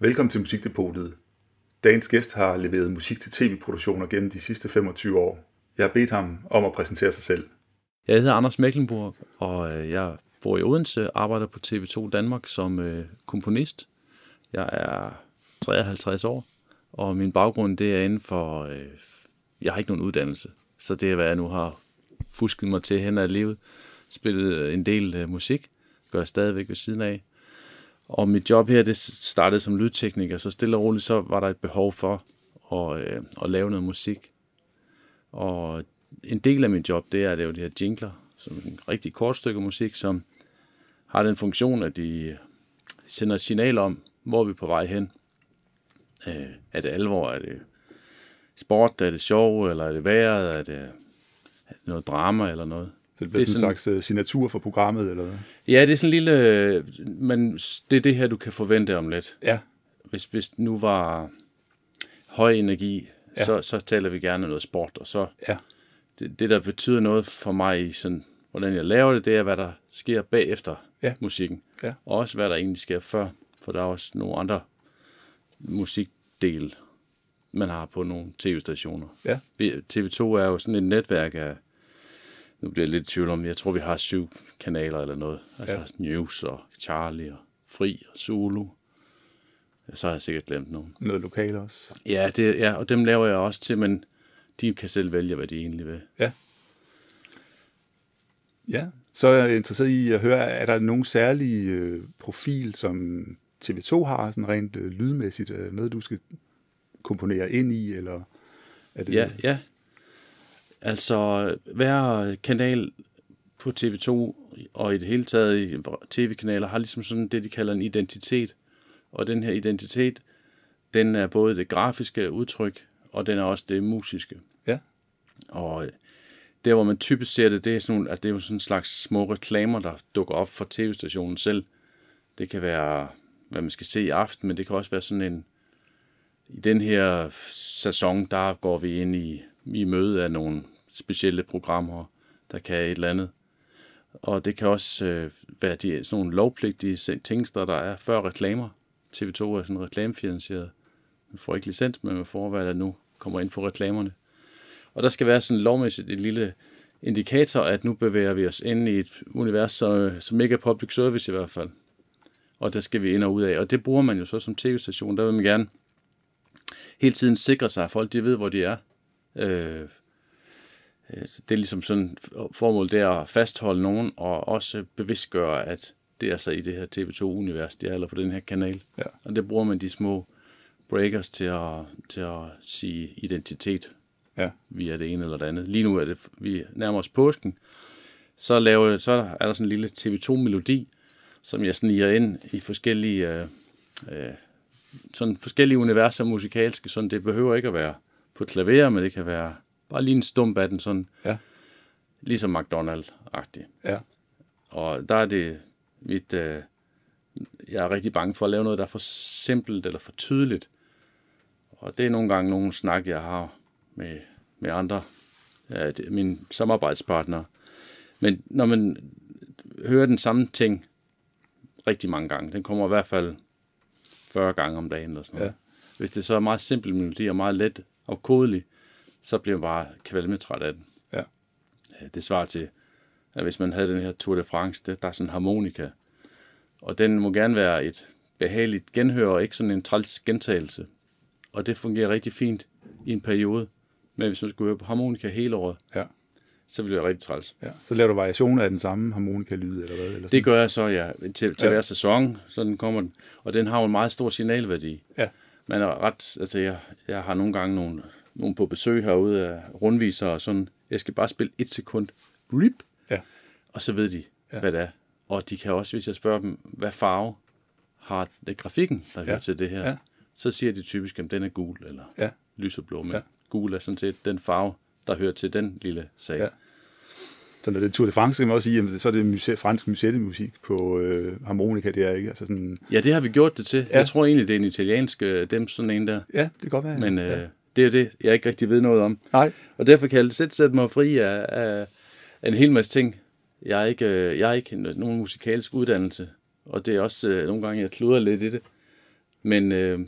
Velkommen til Musikdepotet. Dagens gæst har leveret musik til tv-produktioner gennem de sidste 25 år. Jeg har bedt ham om at præsentere sig selv. Jeg hedder Anders Mecklenburg, og øh, jeg bor i Odense, arbejder på TV2 Danmark som øh, komponist. Jeg er 53 år, og min baggrund det er inden for... Øh, jeg har ikke nogen uddannelse, så det er, hvad jeg nu har fusket mig til hen ad livet. Spillet øh, en del øh, musik, gør jeg stadigvæk ved siden af. Og mit job her, det startede som lydtekniker, så stille og roligt, så var der et behov for at, øh, at lave noget musik. Og en del af mit job, det er at lave de her jingler, som en rigtig kort stykke musik, som har den funktion, at de sender et signal om, hvor vi er på vej hen. Øh, er det alvor? Er det sport? Er det sjov? Eller er det vejret? Er det noget drama eller noget? Så det bliver det er sådan en slags uh, signatur for programmet, eller hvad? Ja, det er sådan en lille... Men det er det her, du kan forvente om lidt. Ja. Hvis, hvis nu var høj energi, ja. så, så taler vi gerne noget sport, og så... Ja. Det, det, der betyder noget for mig i sådan, hvordan jeg laver det, det er, hvad der sker bagefter ja. musikken. Ja. Og også, hvad der egentlig sker før, for der er også nogle andre musikdel, man har på nogle tv-stationer. Ja. TV2 er jo sådan et netværk af nu bliver jeg lidt i tvivl om, jeg tror, vi har syv kanaler eller noget. Altså ja. News og Charlie og Fri og Zulu. Så har jeg sikkert glemt nogen. Noget lokalt også. Ja, det, ja, og dem laver jeg også til, men de kan selv vælge, hvad de egentlig vil. Ja. Ja, så er jeg interesseret i at høre, er der nogen særlig øh, profil, som TV2 har, sådan rent øh, lydmæssigt, øh, noget du skal komponere ind i, eller er det... Ja, ja, Altså, hver kanal på TV2 og i det hele taget i tv-kanaler har ligesom sådan det, de kalder en identitet. Og den her identitet, den er både det grafiske udtryk, og den er også det musiske. Ja. Og der, hvor man typisk ser det, det er, sådan, at det er jo sådan en slags små reklamer, der dukker op for tv-stationen selv. Det kan være, hvad man skal se i aften, men det kan også være sådan en, i den her sæson, der går vi ind i i møde af nogle specielle programmer, der kan et eller andet. Og det kan også øh, være de, sådan nogle lovpligtige tingster, der er før reklamer. TV2 er sådan reklamefinansieret. Man får ikke licens, men man får, hvad der nu kommer ind på reklamerne. Og der skal være sådan lovmæssigt et lille indikator, at nu bevæger vi os ind i et univers, som, som ikke er public service i hvert fald. Og der skal vi ind og ud af. Og det bruger man jo så som tv-station. Der vil man gerne hele tiden sikre sig, at folk de ved, hvor de er. Øh, øh, det er ligesom sådan, formålet det er at fastholde nogen, og også bevidstgøre, at det er så i det her TV2-univers, det er, eller på den her kanal. Ja. Og det bruger man de små breakers til at, til at sige identitet ja. via det ene eller det andet. Lige nu er det, vi nærmer os påsken, så, laver, så er der sådan en lille TV2-melodi, som jeg sniger ind i forskellige, øh, øh, sådan forskellige universer musikalske, sådan det behøver ikke at være på klaver, men det kan være bare lige en stump af den, sådan ja. ligesom McDonald-agtig. Ja. Og der er det mit, øh, jeg er rigtig bange for at lave noget, der er for simpelt eller for tydeligt. Og det er nogle gange nogle snak, jeg har med, med andre, ja, det, mine samarbejdspartnere. Men når man hører den samme ting rigtig mange gange, den kommer i hvert fald 40 gange om dagen eller sådan noget. Ja. Hvis det så er meget simpel melodi og meget let og kodelig, så bliver man bare kvalmetræt af den. Ja. Det svarer til, at hvis man havde den her Tour de France, det, der er sådan en harmonika, og den må gerne være et behageligt genhør, og ikke sådan en træls gentagelse. Og det fungerer rigtig fint i en periode. Men hvis man skulle høre på harmonika hele året, ja. så ville det være rigtig træls. Ja. Så laver du variationer af den samme harmonika-lyd, eller hvad? Eller sådan? det gør jeg så, ja. Til, til ja. hver sæson, sådan kommer den. Og den har jo en meget stor signalværdi. Ja man er ret, altså jeg, jeg har nogle gange nogle, nogle på besøg herude af rundviser og sådan, jeg skal bare spille et sekund, rip, ja. og så ved de, ja. hvad det er. Og de kan også, hvis jeg spørger dem, hvad farve har det grafikken, der hører til det her, ja. så siger de typisk, at den er gul, eller ja. lyseblå, men ja. gul er sådan set den farve, der hører til den lille sag. Ja. Så når det er Tour de France, kan man også sige, at så er det muse, fransk musettemusik på øh, harmonika, det er ikke? Altså sådan... Ja, det har vi gjort det til. Ja. Jeg tror egentlig, det er en italiensk, øh, dem sådan en der. Ja, det kan godt være. Men øh, ja. det er det, jeg ikke rigtig ved noget om. Nej. Og derfor kan jeg selv sætte mig fri af, af, af en hel masse ting. Jeg er ikke, øh, jeg er ikke nogen musikalsk uddannelse, og det er også øh, nogle gange, jeg kluder lidt i det. Men øh,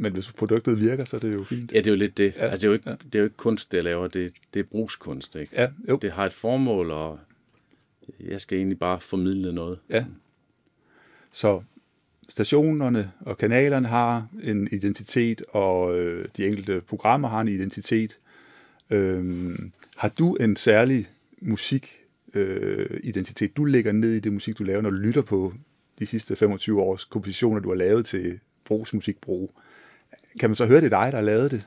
Men hvis produktet virker, så er det jo fint. ja, det er jo lidt det. Ja, altså, det, er jo ikke, ja. det er jo ikke kunst, det jeg laver. Det, det er brugskunst, ikke? Ja, jo. Det har et formål, og jeg skal egentlig bare formidle noget. Ja. Så stationerne og kanalerne har en identitet, og øh, de enkelte programmer har en identitet. Øhm, har du en særlig musik øh, identitet, du lægger ned i det musik, du laver, når du lytter på de sidste 25 års kompositioner, du har lavet til brugsmusikbrug? Kan man så høre, det er dig, der lavet det?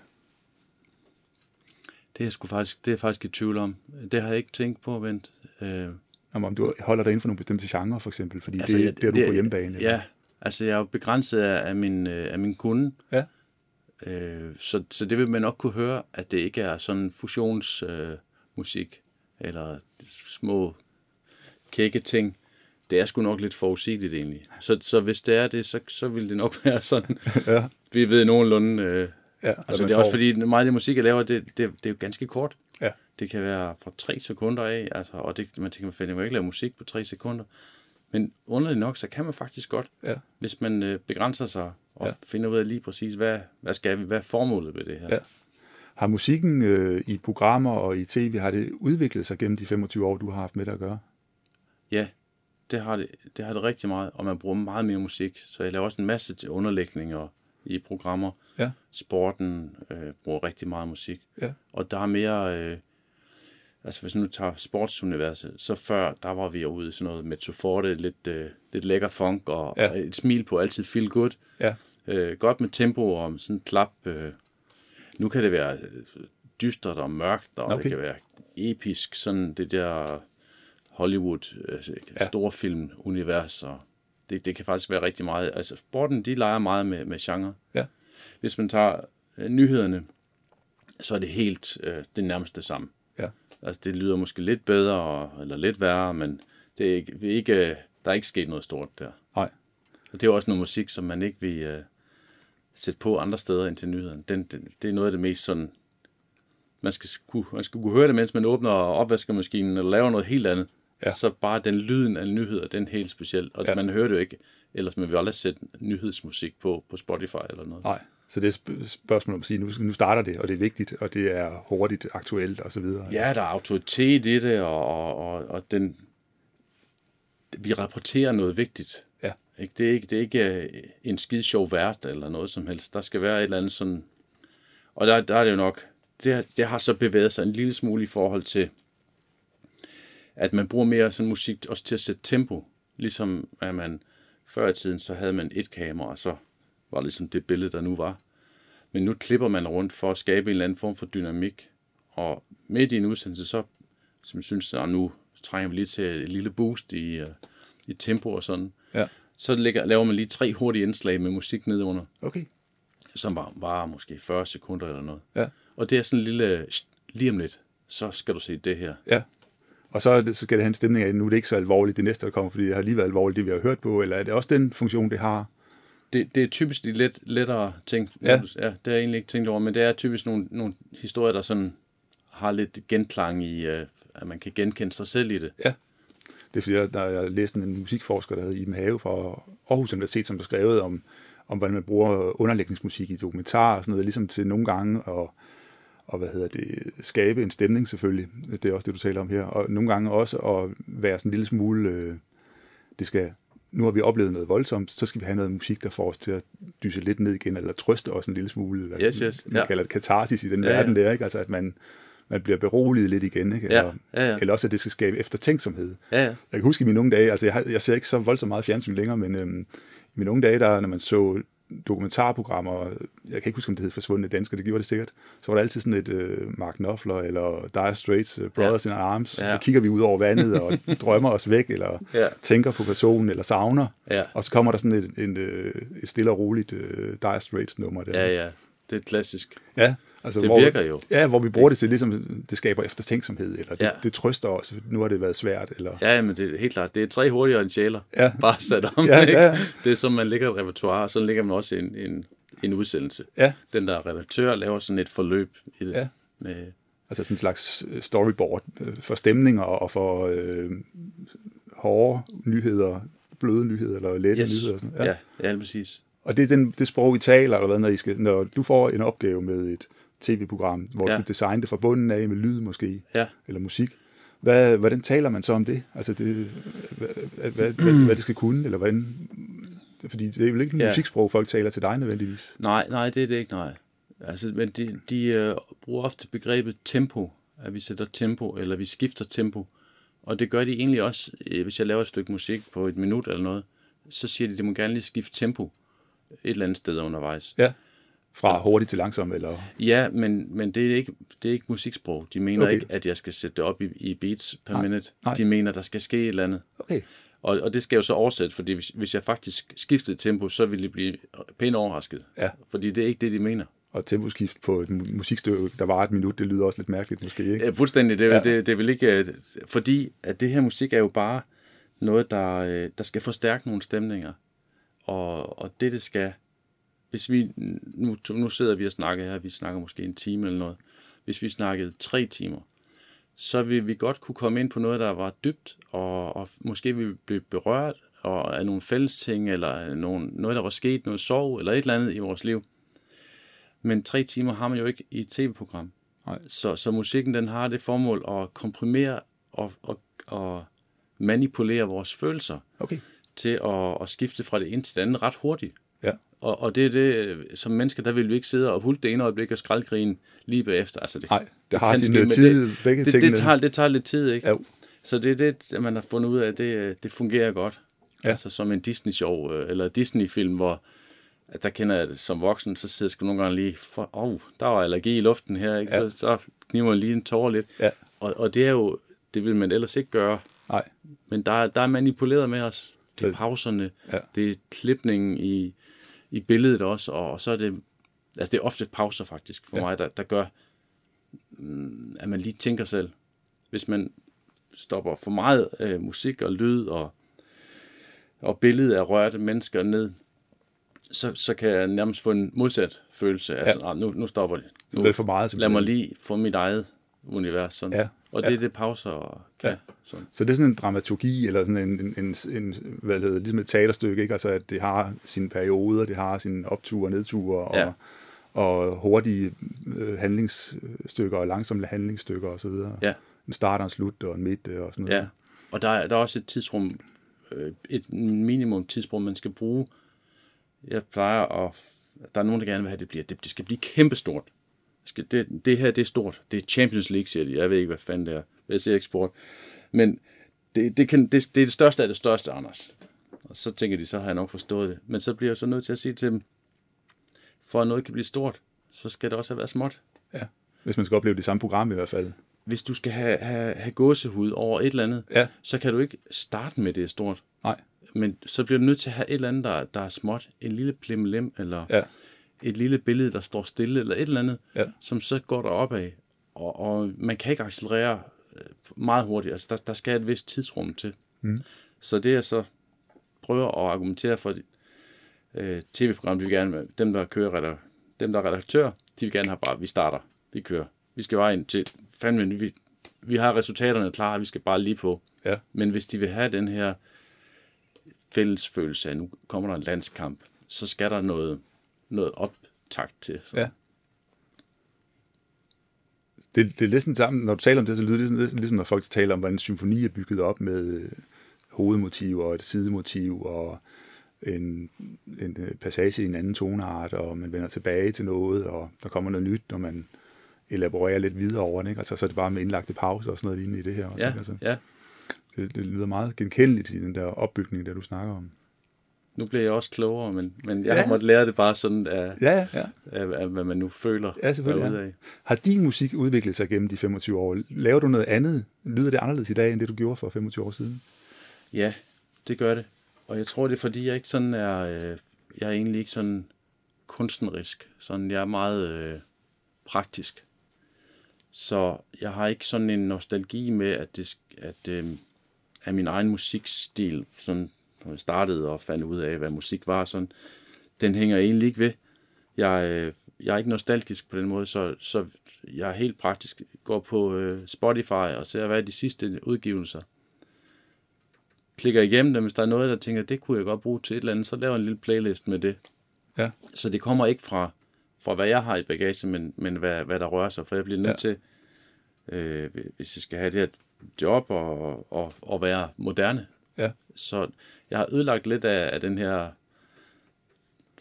Det er, jeg sgu faktisk, det er jeg faktisk i tvivl om. Det har jeg ikke tænkt på, vent. Øh, Om, om du holder dig inden for nogle bestemte genrer, for eksempel, fordi altså, jeg- det, det er du på hjemmebane. eller? Ja, altså jeg er jo begrænset af, af, min, øh, af min kunde. Ja. Øh, så, så det vil man nok kunne høre, at det ikke er sådan fusionsmusik, øh, eller små kække ting. Det er sgu nok lidt forudsigeligt egentlig. Så, så hvis det er det, så, så vil det nok være sådan. ja. Vi ved nogenlunde... Øh, ja altså det er også får- fordi, meget af det musik, jeg laver, det, det, det er jo ganske kort. Ja. Det kan være fra tre sekunder af, altså, og det, man tænker, man kan ikke lave musik på tre sekunder. Men underligt nok, så kan man faktisk godt, Ja. hvis man øh, begrænser sig og Ja. finder ud af lige præcis, hvad, hvad skal vi, hvad er formålet ved det her. Ja. Har musikken øh, i programmer og i tv, har det udviklet sig gennem de 25 år, du har haft med det at gøre? ja det, har det, det har det rigtig meget, og man bruger meget mere musik. Så jeg laver også en masse til underlægninger i programmer. Ja. Sporten øh, bruger rigtig meget musik. Ja. Og der er mere... Øh, altså hvis nu tager sportsuniverset, så før, der var vi ude i sådan noget med Forte, lidt, øh, lidt lækker funk og, Ja. og et smil på, altid feel good. Ja. Øh, godt med tempo og sådan en klap. Øh, nu kan det være øh, dystert og mørkt, og Okay. det kan være episk, sådan det der Hollywood altså, Ja. ja. store filmunivers, og det, det kan faktisk være rigtig meget. Altså sporten, de leger meget med, med genre. Ja. Hvis man tager øh, nyhederne, så er det helt øh, det nærmeste det samme. Ja. Altså det lyder måske lidt bedre, eller lidt værre, men det er ikke, vi er ikke, der er ikke sket noget stort der. Nej. Og det er også noget musik, som man ikke vil øh, sætte på andre steder end til nyhederne. Den, den, det er noget af det mest sådan... Man skal, kunne, man skal kunne høre det, mens man åbner opvaskemaskinen eller laver noget helt andet. Ja. Så bare den lyden af nyheder, den er helt speciel. Og Ja. man hører det jo ikke. Ellers man vil aldrig sætte nyhedsmusik på, på Spotify eller noget. Nej. Så det er sp- spørgsmål om at sige, nu, nu starter det, og det er vigtigt, og det er hurtigt, aktuelt og så videre. Ja, der er autoritet i det, og, og, og, og den, vi rapporterer noget vigtigt. Ja. Ikke? Det, er ikke, det er ikke øh, en skide sjov vært eller noget som helst. Der skal være et eller andet sådan... Og der, der er det jo nok... Det, det har så bevæget sig en lille smule i forhold til, at man bruger mere sådan musik også til at sætte tempo. Ligesom at man før i tiden, så havde man et kamera, og så var det ligesom det billede, der nu var. Men nu klipper man rundt for at skabe en eller anden form for dynamik. Og midt i en udsendelse, så som jeg synes, at nu trænger vi lige til et lille boost i, uh, i tempo og sådan. Ja. Så lægger, laver man lige tre hurtige indslag med musik nedunder, Okay. som var, var måske 40 sekunder eller noget. Ja. Og det er sådan en lille, lige om lidt, så skal du se det her. Ja. Og så, så skal det have en stemning af, at nu er det ikke så alvorligt det næste, der kommer, fordi det har lige været alvorligt, det vi har hørt på, eller er det også den funktion, det har? Det, det er typisk de lidt lettere ting. Ja. ja, det har jeg egentlig ikke tænkt over, men det er typisk nogle, nogle historier, der sådan har lidt genklang i, uh, at man kan genkende sig selv i det. Det er fordi, jeg, der, jeg læste en musikforsker, der hedder Iben Have fra Aarhus Universitet, som har skrevet om, om, hvordan man bruger underlægningsmusik i dokumentarer og sådan noget, ligesom til nogle gange at og hvad hedder det, skabe en stemning selvfølgelig. Det er også det, du taler om her. Og nogle gange også at være sådan en lille smule, øh, det skal, nu har vi oplevet noget voldsomt, så skal vi have noget musik, der får os til at dyse lidt ned igen, eller trøste os en lille smule. Eller, Yes, yes, Man ja. kalder det katarsis i den Ja, ja, ja. verden der, ikke? Altså at man, man bliver beroliget lidt igen, ikke? Ja, Eller, ja, ja. eller også at det skal skabe eftertænksomhed. Ja, ja. Jeg kan huske i mine unge dage, altså jeg, jeg ser ikke så voldsomt meget fjernsyn længere, men øhm, i mine unge dage, der, når man så dokumentarprogrammer, jeg kan ikke huske, om det hed Forsvundne Danskere, det gjorde det sikkert, så var der altid sådan et øh, Mark Knopfler eller Dire Straits, uh, Brothers ja. in Arms, ja. Ja. så kigger vi ud over vandet og drømmer os væk, eller Ja. tænker på personen, eller savner, Ja. og så kommer der sådan et, en, øh, et stille og roligt øh, Dire Straits nummer der. Ja, ja. Det er klassisk. ja altså, Det hvor, virker jo. Ja, hvor vi bruger det til, ligesom det skaber eftertænksomhed, eller det, ja. Det trøster os, nu har det været svært, eller... Ja, men det er helt klart. Det er tre hurtigere end sjæler. Ja. Bare sat om. Ja, ikke? ja. Det er som, man lægger et repertoire, og så lægger man også en, en, en udsendelse. Ja. Den der redaktør laver sådan et forløb i det. Ja. Med, Altså sådan en slags øh, storyboard øh, for stemninger og for øh, hårde nyheder, bløde nyheder eller lette yes. nyheder. og Sådan. Ja. ja, ja, præcis. Og det er den, det sprog, I taler, eller hvad, når, I skal, når du får en opgave med et tv-program, hvor ja. Du skal designe det fra bunden af med lyd måske, Ja. eller musik. Hvad, hvordan taler man så om det? Altså, det, hvad, hvad, hvad, hvad, hvad det skal kunne, eller hvordan... Fordi det er vel ikke en Ja. musiksprog, folk taler til dig nødvendigvis. Nej, nej, det er det ikke, nej. Altså, men de, de øh, bruger ofte begrebet tempo, at vi sætter tempo, eller vi skifter tempo. Og det gør de egentlig også, øh, hvis jeg laver et stykke musik på et minut eller noget, så siger de, at de må gerne lige skifte tempo et eller andet sted undervejs. Ja. Fra hurtigt til langsom, eller... Ja, men, men det, er ikke, det er ikke musiksprog. De mener Okay. ikke, at jeg skal sætte det op i, i beats per Nej, minute. nej. De mener, der skal ske et eller andet. Okay. Og, og det skal jeg jo så oversætte, fordi hvis, hvis jeg faktisk skiftede tempo, så ville de blive pænt overrasket. Ja. Fordi det er ikke det, de mener. Og temposkift på et mu- musikstykke, der var et minut, det lyder også lidt mærkeligt måske, ikke? Ja, fuldstændig. Det, Ja. ja. det, det vil ikke... øh, Fordi at det her musik er jo bare noget, der, øh, der skal forstærke nogle stemninger. Og, og det, det skal... Hvis vi... Nu, nu sidder vi og snakker her, vi snakker måske en time eller noget. Hvis vi snakkede tre timer, så vil vi godt kunne komme ind på noget, der var dybt, og, og måske vi blive berørt og af nogle fælles ting, eller nogle, noget, der var sket, noget sorg, eller et eller andet i vores liv. Men tre timer har man jo ikke i et tv-program. Nej. Så, så musikken den har det formål at komprimere og, og, og manipulere vores følelser Okay. til at, at skifte fra det ene til det andet ret hurtigt. Ja. Og, og det er det, som mennesker, der vil vi ikke sidde og hulte det ene øjeblik og skraldgrine lige bagefter. Altså det, Nej, det har sin tid, begge det, det, tager, det tager lidt tid, ikke? Ja, Så det er det, man har fundet ud af, det, det fungerer godt. Ja. Altså som en Disney-show, øh, eller Disney-film, hvor at der kender jeg det som voksen, så sidder jeg sgu nogle gange lige, for, oh, der var allergi i luften her, ikke? Ja. Så, så kniver jeg lige en tårer lidt. Ja. Og, og det er jo, det vil man ellers ikke gøre. Nej. Men der, er- der er manipuleret med os. Det er pauserne, Ja. det er klipningen i, i billedet også, og, og så er det, altså det er ofte pauser faktisk for Ja. mig, der, der gør, mm, at man lige tænker selv. Hvis man stopper for meget øh, musik og lyd og, og billede af rørte mennesker ned, så, så kan jeg nærmest få en modsat følelse. Altså, ja. nu, nu stopper det. Det Nu, er for meget. lad simpelthen. mig lige få mit eget univers. Sådan. Ja. Og det er det, pauser kan. Ja. Sådan. Så det er sådan en dramaturgi, eller sådan en, en, en, en hvad hedder, ligesom et teaterstykke, ikke? Altså, at det har sine perioder, det har sine opture og nedture, og, Ja. og hurtige øh, handlingsstykker og langsomme handlingsstykker og så videre. Ja. En start og en slut og en midte og sådan noget. Ja, og der, er- der er også et tidsrum, øh, et minimum tidsrum, man skal bruge. Jeg plejer at... Der er nogen, der gerne vil have, at det bliver. Det, det skal blive kæmpestort. Det, skal, det, det her, det er stort. Det er Champions League, siger de. Jeg ved ikke, hvad fanden det er. Jeg ser ikke sport. Men det, det, kan, det, det er det største af det største, Anders. Og så tænker de, så har jeg nok forstået det. Men så bliver jeg så nødt til at sige til dem, for at noget kan blive stort, så skal det også have været småt. Hvis man skal opleve det samme program i hvert fald. Hvis du skal have, have, have gåsehud over et eller andet, Ja. så kan du ikke starte med, det er stort. Nej. Men så bliver du nødt til at have et eller andet, der, der er småt. En lille plimlem, eller Ja. Et lille billede, der står stille, eller et eller andet, Ja. som så går der opad. Og, og man kan ikke accelerere øh, meget hurtigt. Altså, der, der skal et vist tidsrum til. Mm. Så det jeg så prøver at argumentere for, øh, tv-program, de vil gerne, dem der kører, redak- dem der er redaktør, de vil gerne have bare, vi starter, vi kører. Vi skal bare ind til, fandme, vi, vi har resultaterne klar, vi skal bare lige på. Ja. Men hvis de vil have den her fælles følelse af, nu kommer der en landskamp, så skal der noget, noget optakt til. Så. Ja. Det, det er næsten sammen, når du taler om det, så lyder det ligesom, ligesom når folk taler om, hvordan en symfoni er bygget op med øh, hovedmotiv og et sidemotiv og en, en øh, passage i en anden toneart, og man vender tilbage til noget, og der kommer noget nyt, og man elaborerer lidt videre over det. Ikke? Altså, så er det bare med indlagte pauser og sådan noget lignende i det her. Også, Ja, ikke? Altså, ja. det, det lyder meget genkendeligt i den der opbygning, der du snakker om. Nu bliver jeg også klogere, men, men jeg Ja. har måttet lære det bare sådan af, Ja, ja, ja. af, af hvad man nu føler Ja, selvfølgelig, af. Har din musik udviklet sig gennem de 25 år? Laver du noget andet? Lyder det anderledes i dag, end det du gjorde for 25 år siden? Ja, det gør det. Og jeg tror, det er fordi, jeg ikke sådan er... Øh, jeg er egentlig ikke sådan kunstnerisk. Sådan, jeg er meget øh, praktisk. Så jeg har ikke sådan en nostalgi med, at det at, øh, at min egen musikstil, sådan, startede og fandt ud af, hvad musik var, sådan, den hænger egentlig ikke ved. Jeg, øh, jeg er ikke nostalgisk på den måde, så, så jeg er helt praktisk. Går på øh, Spotify og ser, hvad er de sidste udgivelser klikker igennem dem, hvis der er noget, der tænker, det kunne jeg godt bruge til et eller andet, så laver en lille playlist med det. Ja. Så det kommer ikke fra, fra hvad jeg har i bagagen, men, men hvad, hvad der rører sig. For jeg bliver nødt Ja. til, øh, hvis jeg skal have det her job og, og, og være moderne. Ja. Så jeg har ødelagt lidt af, af den her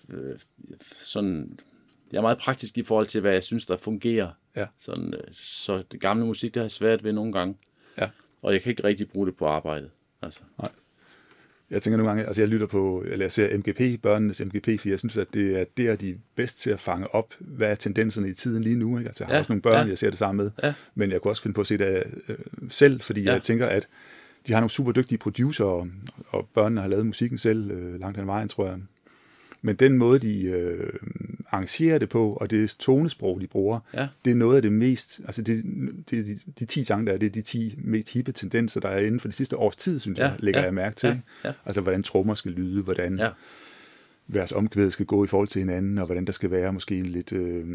øh, sådan... Jeg er meget praktisk i forhold til, hvad jeg synes, der fungerer. Ja. Sådan, øh, så det gamle musik, det har jeg svært ved nogle gange. Ja. Og jeg kan ikke rigtig bruge det på arbejdet. Altså. Jeg tænker nogle gange, altså jeg lytter på, eller jeg ser MGP, børnenes MGP, fordi jeg synes, at det er der, de er bedst til at fange op, hvad er tendenserne i tiden lige nu. Ikke? Altså jeg har Ja, også nogle børn, ja. jeg ser det sammen med, Ja. men jeg kunne også finde på at se det øh, selv, fordi Ja. jeg tænker, at de har nogle super dygtige producer, og, og børnene har lavet musikken selv øh, langt hen ad vejen, tror jeg. Men den måde, de øh, arrangerer det på, og det tonesprog, de bruger, Ja. det er noget af det mest, altså det, det, de, de 10 sange, der er, det er de 10 mest hippe tendenser, der er inden for de sidste års tid, synes Ja, jeg, lægger ja, jeg mærke til. ja, ja. Altså, hvordan trommer skal lyde, hvordan Ja. vers omkvæd skal gå i forhold til hinanden, og hvordan der skal være måske en lidt, øh,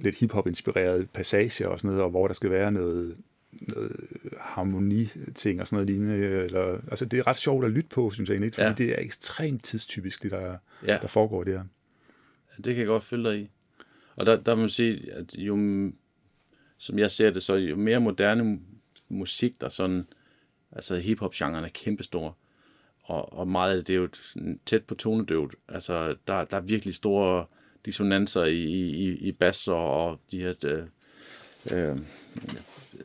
lidt hip-hop-inspireret passage og sådan noget, og hvor der skal være noget, noget harmoni-ting og sådan noget lignende. Eller, altså, det er ret sjovt at lytte på, synes jeg egentlig, fordi Ja. det er ekstremt tidstypisk, det der, Ja. der foregår der. Det kan jeg godt følge dig i. Og der, der må man sige, at jo, som jeg ser det, så jo mere moderne mu- musik, der sådan, altså hiphop-genren er kæmpestor, og, og meget af det, er jo tæt på tonedøvt. Altså, der, der er virkelig store dissonanser i, i, i bass og, og de her øh, øh,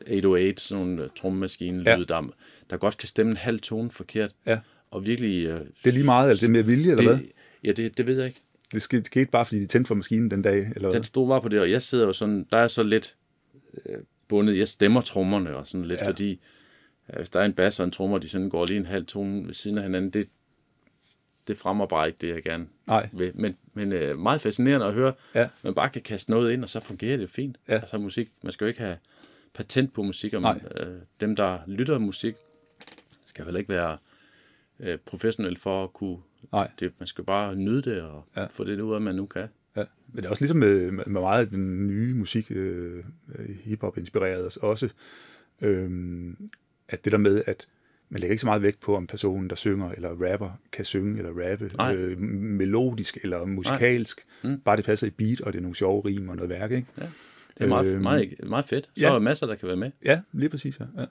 808, sådan nogle trommemaskine-lyde, Ja. ja. der, der godt kan stemme en halv tone forkert. Ja. Og virkelig... Øh, Det er lige meget, eller det er med vilje, eller hvad? det, ja, det, det ved jeg ikke. Det skete, skete bare, fordi de tændte for maskinen den dag, eller hvad? Den stod bare på det, og jeg sidder jo sådan, der er så lidt øh, bundet, jeg stemmer trommerne og sådan lidt, Ja. ja. fordi øh, hvis der er en bass og en trommer, de sådan går lige en halv tone ved siden af hinanden, det, det fremmer bare ikke det, jeg gerne Nej, vil. Men, men øh, meget fascinerende at høre, Ja. man bare kan kaste noget ind, og så fungerer det fint. Ja. Altså musik, man skal jo ikke have patent på musik, og man, øh, dem, der lytter musik, skal heller ikke være øh, professionel for at kunne, Nej. det, man skal bare nyde det og Ja. ja. få det ud af, man nu kan. Ja, men det er også ligesom med, med meget af den nye musik, øh, hiphop inspireret os også, øh, at det der med, at man lægger ikke så meget vægt på, om personen, der synger eller rapper, kan synge eller rappe Nej. øh, melodisk eller musikalsk. Mm. Bare det passer i beat, og det er nogle sjove rim og noget værk, ikke? Det er meget, øhm, meget, meget fedt. Så ja. er der masser, der kan være med. Ja, lige præcis, ja. ja.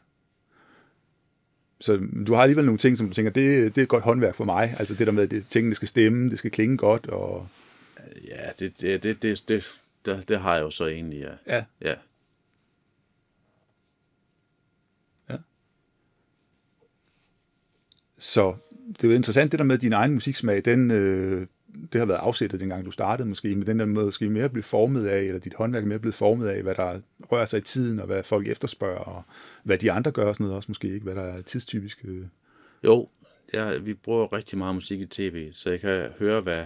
Så du har alligevel nogle ting, som du tænker, det, det er et godt håndværk for mig. Altså det der med, at det, tingene skal stemme, det skal klinge godt, og Ja, det, det, det, det, det, det, det har jeg jo så egentlig, ja. ja, ja. Så det er jo interessant, det der med din egen musiksmag, den, øh, det har været afsættet dengang du startede måske, men den er måske mere blevet formet af, eller dit håndværk er mere blevet formet af, hvad der rører sig i tiden, og hvad folk efterspørger, og hvad de andre gør og sådan noget også måske, ikke? Hvad der er tidstypisk. Øh. Jo, ja, vi bruger rigtig meget musik i tv, så jeg kan høre, hvad,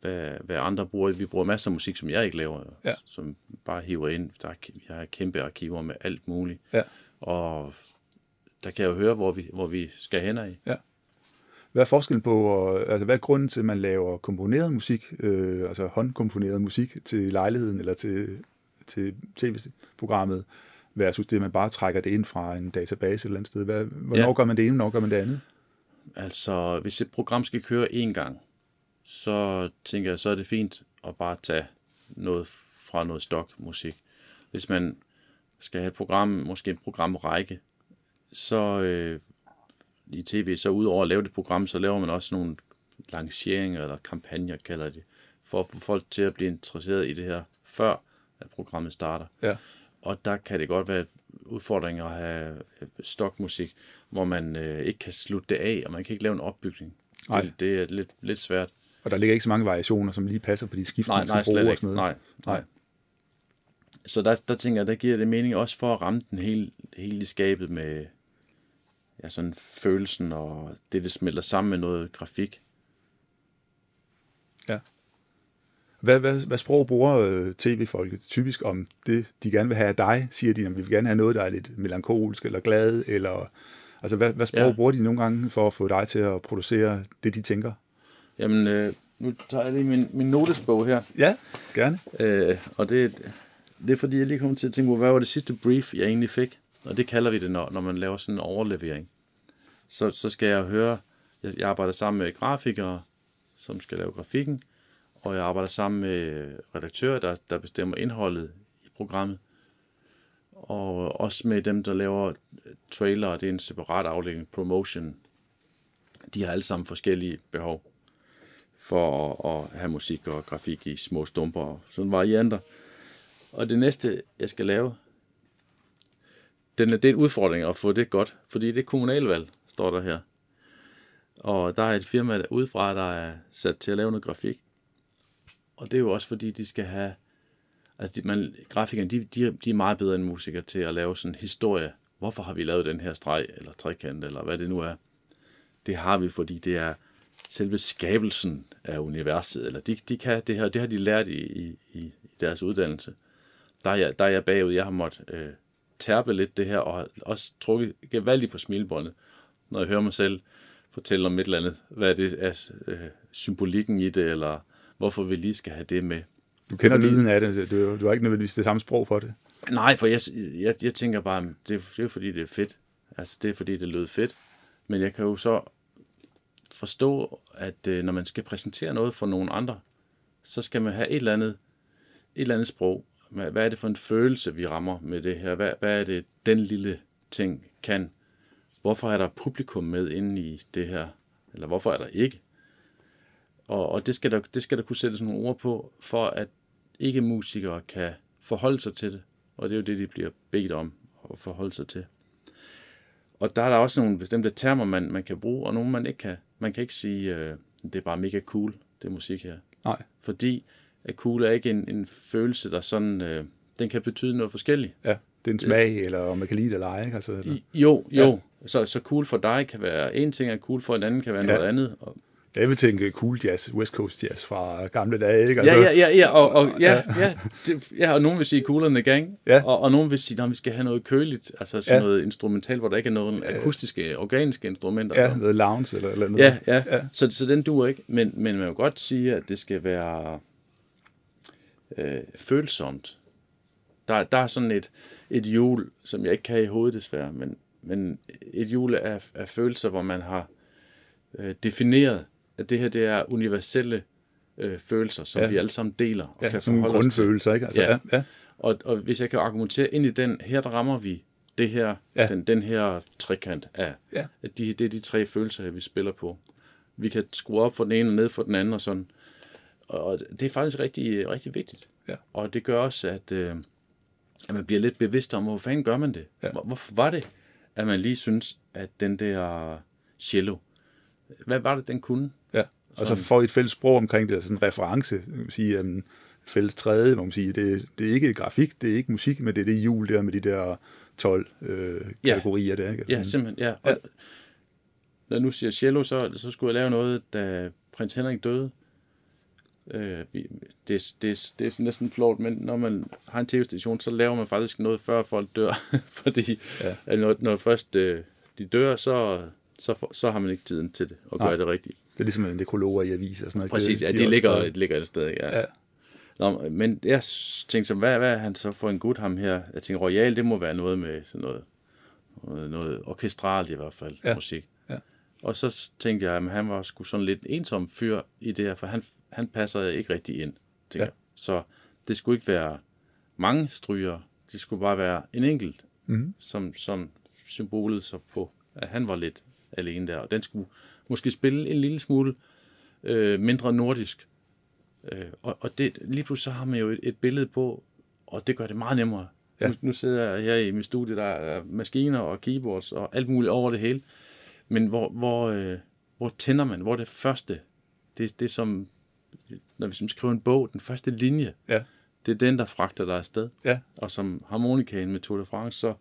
hvad, hvad andre bruger. Vi bruger masser af musik, som jeg ikke laver, Ja. som bare hiver ind. Der er, jeg har kæmpe arkiver med alt muligt. Ja. Og der kan jeg jo høre, hvor vi, hvor vi skal hen af. Hvad er forskellen på, og, altså hvad er grunden til, at man laver komponeret musik, øh, altså håndkomponeret musik til lejligheden eller til, til tv-programmet, versus det, at man bare trækker det ind fra en database et eller andet sted? Hvad, hvornår Ja. gør man det ene, hvornår gør man det andet? Altså, hvis et program skal køre én gang, så tænker jeg, så er det fint at bare tage noget fra noget stokmusik. Hvis man skal have et program, måske en programrække, så øh, i tv, så udover at lave det program, så laver man også nogle lanceringer eller kampagner, kalder de, for at få folk til at blive interesseret i det her, før at programmet starter. Ja. Og der kan det godt være udfordringer at have øh, stokmusik, hvor man øh, ikke kan slutte det af, og man kan ikke lave en opbygning. Nej. Det, det er lidt, lidt svært. Og der ligger ikke så mange variationer, som lige passer på de skift, Nej, man nej, bruge slet og sådan noget. Nej, nej. Så der, der tænker jeg, der giver det mening også for at ramme den hele, hele skabet med ja, sådan følelsen og det, det smelter sammen med noget grafik. Hvad, hvad, hvad sprog bruger øh, tv-folket typisk om det, de gerne vil have af dig? Siger de, at vi vil gerne have noget, der er lidt melankolsk eller glad? Eller, altså, hvad, hvad sprog ja. Ja. bruger de nogle gange for at få dig til at producere det, de tænker? Jamen, øh, nu tager jeg lige min, min notesbog her. Ja, gerne. Øh, og det, det er fordi, jeg lige kom til at tænke på, hvad var det sidste brief, jeg egentlig fik? Og det kalder vi det, når, når man laver sådan en overlevering. Så, så skal jeg høre, jeg, jeg arbejder sammen med grafikere, som skal lave grafikken, og jeg arbejder sammen med redaktører, der, der bestemmer indholdet i programmet. Og også med dem, der laver trailer, det er en separat afdeling, promotion. De har alle sammen forskellige behov for at, at have musik og grafik i små stumper og sådan varianter. Og det næste, jeg skal lave, den er, det er en udfordring at få det godt, fordi det er kommunalvalg, står der her. Og der er et firma der udefra, der er sat til at lave noget grafik. Og det er jo også fordi, de skal have... Altså, de, man, grafikerne, de, de, de er meget bedre end musikere til at lave sådan en historie. Hvorfor har vi lavet den her streg, eller trekant, eller hvad det nu er? Det har vi, fordi det er selve skabelsen af universet. Eller de, de kan det her, det har de lært i, i, i deres uddannelse. Der er jeg, der er jeg bagud. Jeg har måttet øh, tærpe lidt det her, og også trukket gevaldigt på smilbåndet, når jeg hører mig selv fortælle om et eller andet. Hvad det er øh, symbolikken i det, eller hvorfor vi lige skal have det med. Du kender Fordi- lyden af det. Du, du har ikke nødvendigvis det samme sprog for det. Nej, for jeg, jeg, jeg tænker bare, det, er- det er fordi, det er fedt. Altså, det er fordi, det lød fedt. Men jeg kan jo så forstå, at øh, når man skal præsentere noget for nogle andre, så skal man have et eller andet, et eller andet sprog. Hvad, er det for en følelse, vi rammer med det her? Hvad, hvad er det, den lille ting kan? Hvorfor er der publikum med inde i det her? Eller hvorfor er der ikke? Og, og det, skal der, det skal der kunne sættes nogle ord på, for at ikke musikere kan forholde sig til det. Og det er jo det, de bliver bedt om at forholde sig til. Og der er der også nogle bestemte termer, man, man kan bruge, og nogle man ikke kan. Man kan ikke sige, øh, det er bare mega cool, det musik her. Nej. Fordi at cool er ikke en, en følelse, der sådan, øh, den kan betyde noget forskelligt. Ja, det er en smag, eller om man kan lide det eller ej. Ikke? Altså, eller. Jo, jo. Ja. Så, så cool for dig kan være en ting, og cool for en anden kan være Ja. noget andet. Og, Jeg vil tænke cool jazz, West Coast jazz fra gamle dage. Ikke? ja, Altså, ja, ja, ja, og, og, ja, ja, det, ja, og nogen vil sige cooler than the gang, Ja. og, og nogen vil sige, at vi skal have noget køligt, altså sådan Ja. noget instrumentalt, hvor der ikke er nogen akustiske, organiske instrumenter. ja, noget lounge eller, eller noget. Ja, ja. Ja. ja. Så, så den duer ikke. Men, men man vil godt sige, at det skal være øh, følsomt. Der, der er sådan et, et hjul, som jeg ikke kan i hovedet desværre, men, men et hjul af, af følelser, hvor man har øh, defineret, at det her det er universelle øh, følelser, som Ja. vi alle sammen deler og Ja, kan nogle forholde til. grundfølelser, ikke? Altså, ja. Ja. Ja. Og, og hvis jeg kan argumentere ind i den, her der rammer vi det her, ja. den, den her trekant af, Ja. at de, det er de tre følelser, vi spiller på. Vi kan skrue op for den ene og ned for den anden og sådan. Og det er faktisk rigtig, rigtig vigtigt. Ja. Og det gør også, at, øh, at man bliver lidt bevidst om, hvor fanden gør man det? Ja. Hvor, hvorfor var det, at man lige synes, at den der cello, hvad var det, den kunne? ja. Og så får I et fælles sprog omkring det, altså sådan en reference, man sige, um, fælles træde, hvor man siger, det, det er ikke grafik, det er ikke musik, men det er det hjul der med de der 12 øh, Ja. kategorier der, ikke? Ja, simpelthen, ja. Og, Når jeg nu siger cello, så, så skulle jeg lave noget, da prins Henrik døde. Øh, det, er- det, det er næsten flot, men når man har en tv-station, så laver man faktisk noget, før folk dør. Fordi Ja. at når, når først øh, de dør, så, så, så har man ikke tiden til det, og gøre det rigtigt. Det er ligesom en nekrologer i aviser og sådan noget. Præcis, Det- ja, de også ligger, skrevet. ligger et sted, ja. Ja. Nå, men jeg tænkte så, hvad, hvad er han så for en gut, ham her? Jeg tænkte, Royal, det må være noget med sådan noget, noget, noget orkestralt i hvert fald, ja. musik. Ja. Og så tænkte jeg, at han var sgu sådan lidt ensom fyr i det her, for han, han passer ikke rigtig ind. Ja. tænker. Så det skulle ikke være mange stryger, det skulle bare være en enkelt, Mhm. som, som symbolet så på, at han var lidt alene der. Og den skulle måske spille en lille smule øh, mindre nordisk. Øh, og og det, lige pludselig så har man jo et, et billede på, og det gør det meget nemmere. Ja. Nu, nu sidder jeg her i mit studie, der er maskiner og keyboards og alt muligt over det hele. Men hvor, hvor, øh, hvor tænder man? Hvor er det første? Det, det som, når vi som skriver en bog, den første linje, Ja. det er den, der fragter dig afsted. Ja. Og som harmonikaen med Tour de France, så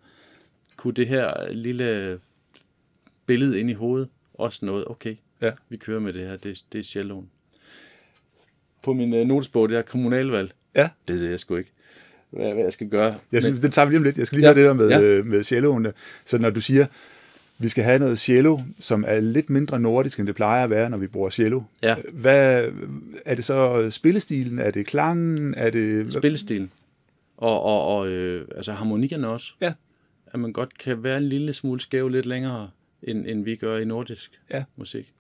kunne det her lille billede ind i hovedet også noget, okay, Ja. vi kører med det her, det, det er celloen. På min øh, notesbog, det er kommunalvalg. Ja. Det ved jeg sgu ikke, hvad, hvad jeg skal gøre. Jeg skal, Men, den tager vi lige om lidt. Jeg skal lige Ja, høre det der med, ja. ja. med celloen. Så når du siger, vi skal have noget cello, som er lidt mindre nordisk, end det plejer at være, når vi bruger cello. Ja. Hvad, er det så spillestilen? Er det klangen? Er det... spillestilen. Og, og, og øh, altså harmonierne også. Ja. At man godt kan være en lille smule skæv lidt længere, end, end vi gør i nordisk Ja. musik.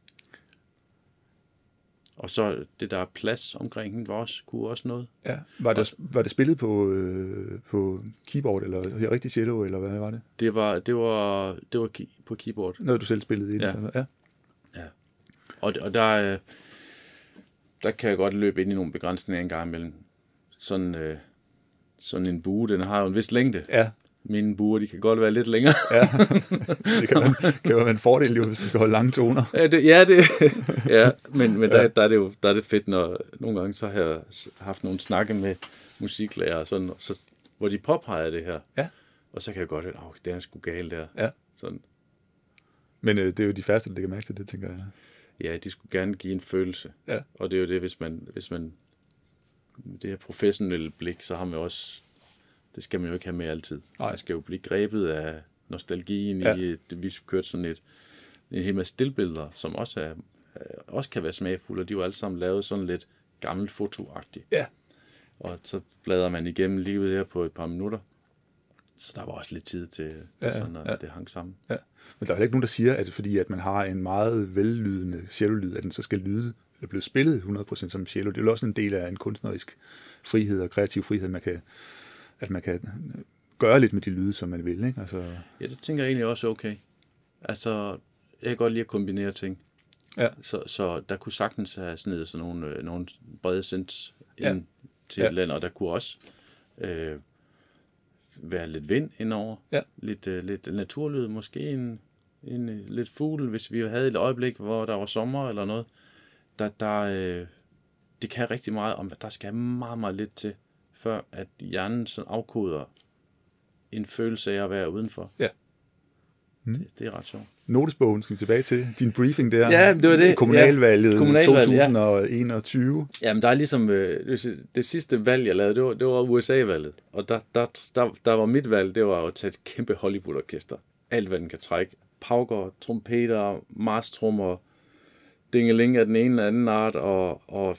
Og så det der plads omkring hende var også, kunne også noget. Ja. Var, det, var det spillet på, øh, på keyboard, eller rigtig cello, eller hvad var det? Det var, det var, det var på keyboard. Noget, du selv spillede i? Ja. Så, ja. Og, og der, øh, der kan jeg godt løbe ind i nogle begrænsninger en gang imellem. Sådan, øh, sådan en bue, den har jo en vis længde. Ja, Mine buer, de kan godt være lidt længere. ja. det kan, man, kan være en fordel, jo, hvis man skal holde lange toner. Ja, det, ja, det, ja men, men der, der, er det jo der er det fedt, når nogle gange så har jeg haft nogle snakke med musiklærer, og sådan, så, hvor de påpeger det her. Ja. Og så kan jeg godt høre, at det er sgu galt der. Ja. Sådan, Men øh, det er jo de færreste, der lægger mærke til det, tænker jeg. ja, de skulle gerne give en følelse. Ja. Og det er jo det, hvis man, hvis man det her professionelle blik, så har man også, det skal man jo ikke have med altid. Nej. Man skal jo blive grebet af nostalgien Ja. i, det, vi kørt sådan et, en hel masse stillbilleder, som også, er, øh, også kan være smagfulde, og de er jo alle sammen lavet sådan lidt gammelt fotoagtigt. Ja. Og så bladrer man igennem livet her på et par minutter. Så der var også lidt tid til, til Ja, sådan, at ja. det hang sammen. Ja. Men der er ikke nogen, der siger, at fordi at man har en meget vellydende cello-lyd, at den så skal lyde, eller blive spillet 100% som cello. Det er jo også en del af en kunstnerisk frihed og kreativ frihed, man kan, at man kan gøre lidt med de lyde, som man vil. Ikke? Altså, Ja, det tænker jeg egentlig også okay. Altså, jeg kan godt lide at kombinere ting. Ja. Så, så der kunne sagtens have snedet sådan nogle, øh, nogle brede sinds Ja. ind til Ja. et land, og der kunne også øh, være lidt vind indover. Ja. Lidt, øh, lidt naturlyd, måske en, en øh, lidt fugl, hvis vi havde et øjeblik, hvor der var sommer eller noget. Der, der, øh, det kan rigtig meget, om der skal meget, meget lidt til, før at hjernen sådan afkoder en følelse af at være udenfor. Ja. Mm. Det, det er ret sjovt. notesbogen skal vi tilbage til. Din briefing der. Ja, det var det. Kommunalvalget, Ja, kommunalvalget, ja. 2021. Jamen, der er ligesom, øh, det- det sidste valg, jeg lavede, det var, det var USA-valget. Og der, der, der, der var mit valg, det var at tage et kæmpe Hollywood-orkester. Alt, hvad den kan trække. Pauker, trompeter, marstrummer, dingeling af den ene eller anden art, og, og